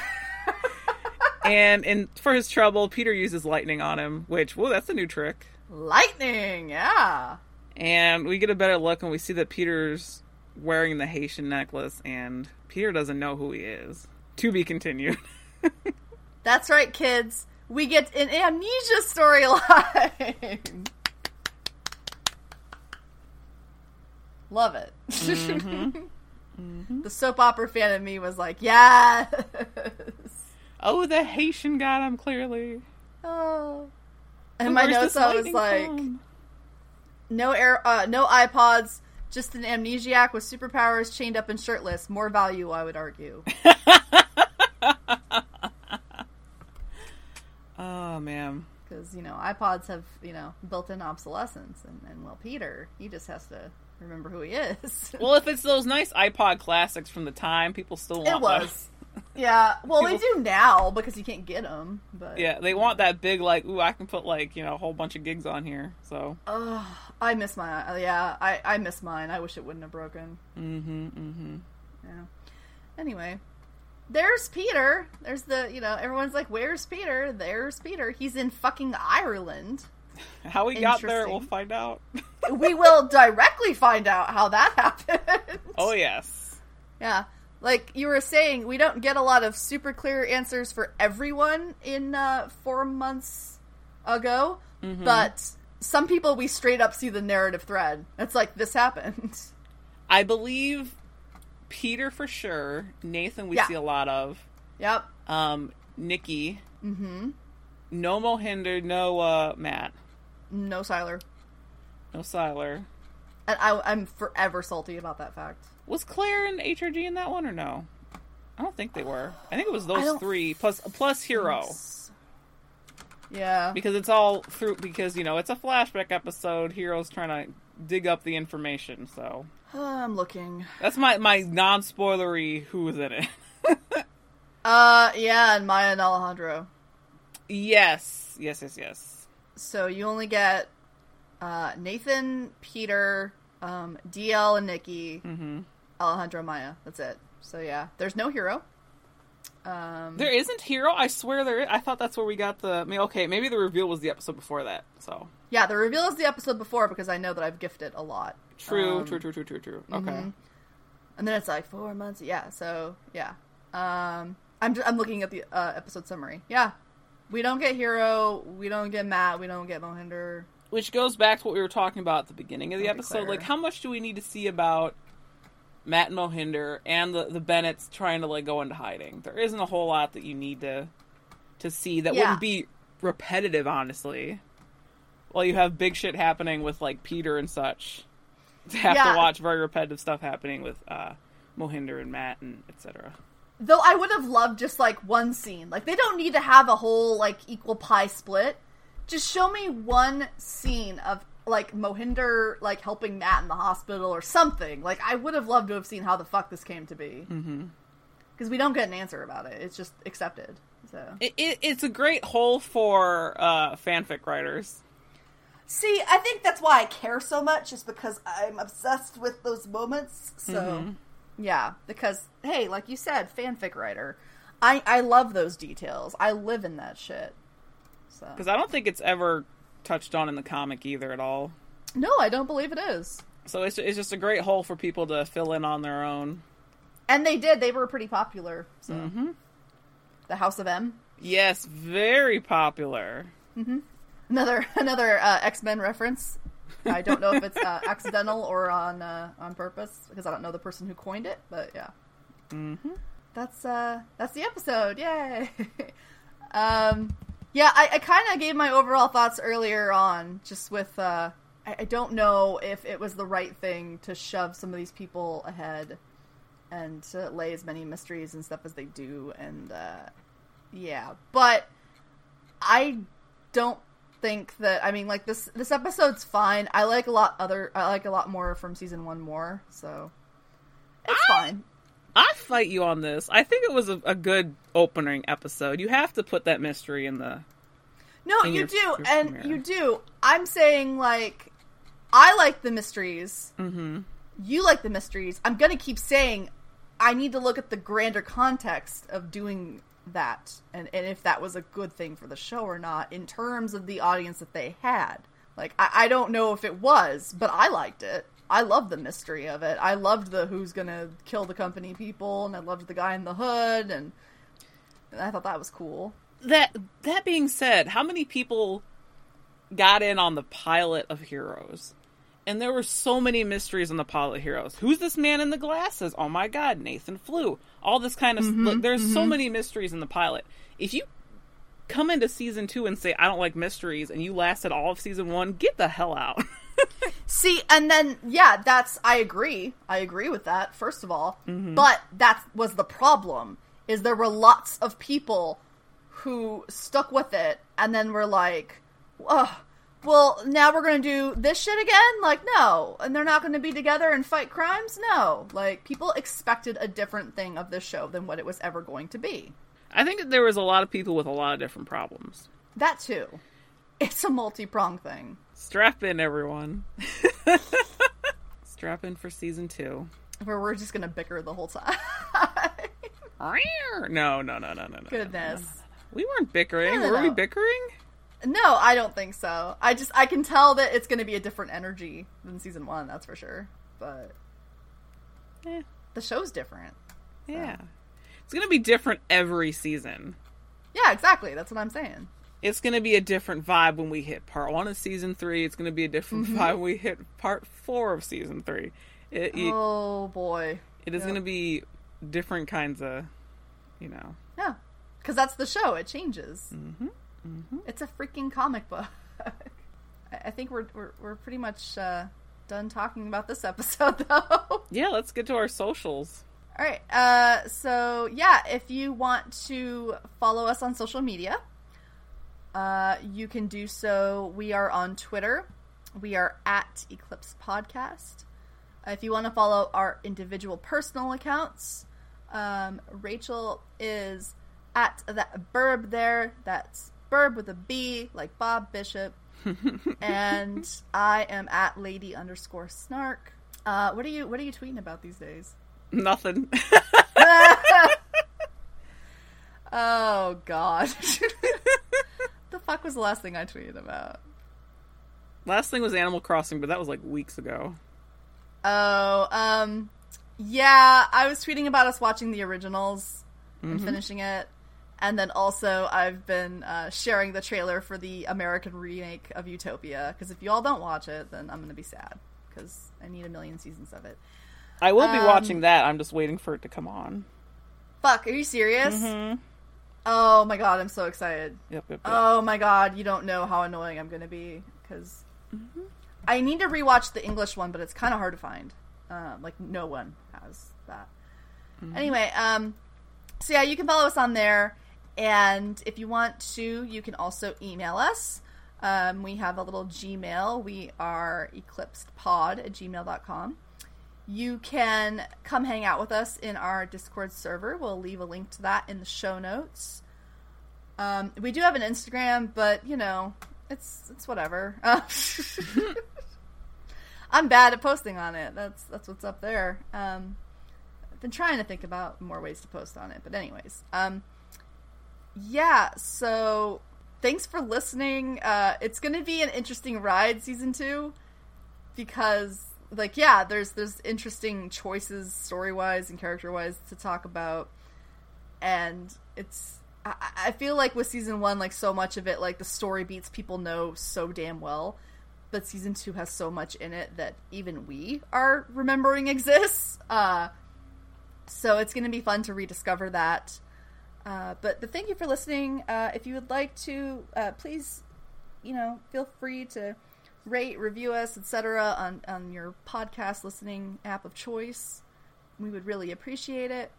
and and for his trouble, Peter uses lightning on him, which, whoa, that's a new trick. Lightning, yeah. And we get a better look and we see that Peter's wearing the Haitian necklace and Peter doesn't know who he is. To be continued. That's right, kids. We get an amnesia storyline. Love it. The soap opera fan in me was like, yes. oh, the Haitian got him clearly. Oh. In my notes, I was like, from? no air, uh, no iPods, just an amnesiac with superpowers, chained up and shirtless. More value, I would argue. Oh man. because you know iPods have you know built-in obsolescence, and, and well, Peter he just has to remember who he is. Well, if it's those nice iPod classics from the time, people still want it was, yeah. Well, they do now because you can't get them. But. Yeah, they want that big like, ooh, I can put like you know a whole bunch of gigs on here. So. Ugh, I miss my uh, yeah. I I miss mine. I wish it wouldn't have broken. Mm-hmm. Mm-hmm. Yeah. Anyway, there's Peter. There's the you know everyone's like, where's Peter? There's Peter. He's in fucking Ireland. How we got there, we'll find out. we will directly find out how that happened. oh yes. Yeah. Like you were saying, we don't get a lot of super clear answers for everyone in uh, four months ago, Mm-hmm. but some people we straight up see the narrative thread. It's like this happened. I believe Peter for sure. Nathan we Yeah. see a lot of. Yep. Um, Nikki. Mm-hmm. No Mohinder, no uh, Matt, No Sylar. no Sylar. And I, I'm forever salty about that fact. Was Claire and HRG in that one or no? I don't think they were. I think it was those three plus plus Hiro Yeah. because it's all through because you know it's a flashback episode. Hiro's trying to dig up the information, so I'm looking. that's my my non spoilery who was in it. Uh, yeah, and Maya and Alejandro. Yes, yes, yes, yes. So you only get uh, Nathan, Peter, um, DL, and Nikki, Mm-hmm. Alejandro, Maya. That's it. So yeah, there's no Hiro. Um, There isn't Hiro. I swear there. Is. I thought that's where we got the. I mean, okay, maybe the reveal was the episode before that. So yeah, the reveal is the episode before because I know that I've gifted a lot. true, Um, true, true, true, true, true. Okay. mhm. And then it's like four months. Yeah. So yeah. Um, I'm I'm looking at the uh, episode summary. Yeah, we don't get Hiro. We don't get Matt. We don't get Mohinder. Which goes back to what we were talking about at the beginning of the episode. Like, how much do we need to see about Matt and Mohinder and the the Bennetts trying to like go into hiding. There isn't a whole lot that you need to to see that Yeah. wouldn't be repetitive, honestly. While you have big shit happening with like Peter and such, to have Yeah. to watch very repetitive stuff happening with uh, Mohinder and Matt and etc. Though I would have loved just like one scene. Like they don't need to have a whole like equal pie split. Just show me one scene of like Mohinder like helping Matt in the hospital or something. Like I would have loved to have seen how the fuck this came to be. Mm-hmm. Because we don't get an answer about it. It's just accepted. So It, it, it's a great hole for uh, fanfic writers. see, I think that's why I care so much, is because I'm obsessed with those moments. So Mhm. Yeah, because hey, like you said, fanfic writer. I I love those details. I live in that shit. So Because I don't think it's ever touched on in the comic either at all. No, I don't believe it is. So it's, it's just a great hole for people to fill in on their own. And they did. They were pretty popular. So Mm-hmm. the House of M, Yes, very popular. another another uh, X Men reference. I don't know if it's uh, accidental or on uh, on purpose because I don't know the person who coined it. But yeah, Mm-hmm. that's uh that's the episode. Yay! um, yeah, I, I kind of gave my overall thoughts earlier on, just with uh, I, I don't know if it was the right thing to shove some of these people ahead and to lay as many mysteries and stuff as they do, and uh, yeah, but I don't think that I mean like this this episode's fine. I like a lot other I like a lot more from season one more, so it's fine. I fight you on this. I think it was a, a good opening episode. You have to put that mystery in the. No, in you your- do, your and premiere. you do. I'm saying like I like the mysteries. Mm-hmm. You like the mysteries. I'm gonna keep saying I need to look at the grander context of doing that, and and if that was a good thing for the show or not in terms of the audience that they had. Like I, I don't know if it was, but I liked it. I loved the mystery of it. I loved the who's gonna kill the company people, and I loved the guy in the hood, and, and I thought that was cool. That that being said, how many people got in on the pilot of Heroes? And there were so many mysteries in the pilot Heroes. Who's this man in the glasses? Oh my god, Nathan Flew. All this kind of mm-hmm, look, there's so mm-hmm. many mysteries in the pilot. If you come into season 2 and say I don't like mysteries and you lasted all of season 1, get the hell out. See, and then yeah, that's I agree. I agree with that. First of all, mm-hmm. but that was the problem. Is there were lots of people who stuck with it, and then were like, Ugh, "Well, now we're gonna do this shit again." Like, no, and they're not gonna be together and fight crimes. No, like people expected a different thing of this show than what it was ever going to be. I think that there was a lot of people with a lot of different problems. That too, it's a multi prong thing. Strap in, everyone. Strap in for season two. Where we're just gonna bicker the whole time. No, no, no, no, no, no. Goodness. We weren't bickering. No, no, Were we bickering? No, I don't think so. I just I can tell that it's going to be a different energy than season one. That's for sure. But Eh, the show's different. yeah. It's going to be different every season. Yeah, exactly. That's what I'm saying. It's going to be a different vibe when we hit part one of season three. It's going to be a different Mm-hmm. vibe when we hit part four of season three. It, it, oh boy. it is yeah. going to be different kinds of, you know. Yeah, because that's the show. It changes. Mm-hmm. Mm-hmm. It's a freaking comic book. I think we're we're, we're pretty much uh, done talking about this episode, though. Yeah, let's get to our socials. All right. Uh, so yeah, if you want to follow us on social media, uh, you can do so. We are on Twitter. We are at Eclipse Podcast. Uh, if you want to follow our individual personal accounts, um, Rachel is at that burb there. That's burb with a B, like Bob Bishop. and I am at lady underscore snark. Uh, what are you What are you tweeting about these days? Nothing. oh god. the fuck was the last thing I tweeted about? Last thing was Animal Crossing, but that was like weeks ago. Oh, um yeah, I was tweeting about us watching the originals and finishing it. And then also I've been uh, sharing the trailer for the American remake of Utopia because if you all don't watch it, then I'm going to be sad because I need a million seasons of it. I will be Um, watching that. I'm just waiting for it to come on. Fuck, are you serious? Mm-hmm. Oh my god, I'm so excited. Yep, yep, yep. Oh my god, you don't know how annoying I'm gonna be because I need to rewatch the English one, but it's kind of hard to find. Uh, like no one has that. Anyway, um, so yeah, you can follow us on there, and if you want to, you can also email us. Um, we have a little Gmail. We are eclipsedpod at gmail.com. You can come hang out with us in our Discord server. We'll leave a link to that in the show notes. Um, we do have an Instagram, but you know, it's it's whatever. I'm bad at posting on it. That's that's what's up there. Um, I've been trying to think about more ways to post on it, but anyways, um, yeah. So thanks for listening. Uh, it's going to be an interesting ride, season two, because like yeah, there's there's interesting choices story wise and character wise to talk about, and it's I, I feel like with season one, like so much of it, like the story beats people know so damn well. But season two has so much in it that even we are remembering exists. Uh, so it's going to be fun to rediscover that. Uh, but, but thank you for listening. Uh, if you would like to, uh, please, you know, feel free to rate, review us, etc. on on your podcast listening app of choice. We would really appreciate it.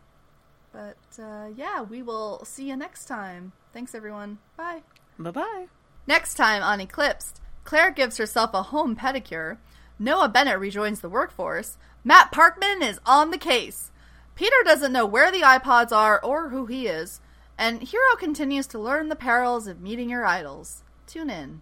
But uh, yeah, we will see you next time. Thanks, everyone. Bye. Bye bye. Next time on Eclipsed, Claire gives herself a home pedicure. Noah Bennett rejoins the workforce. Matt Parkman is on the case. Peter doesn't know where the iPods are or who he is. And Hiro continues to learn the perils of meeting your idols. Tune in.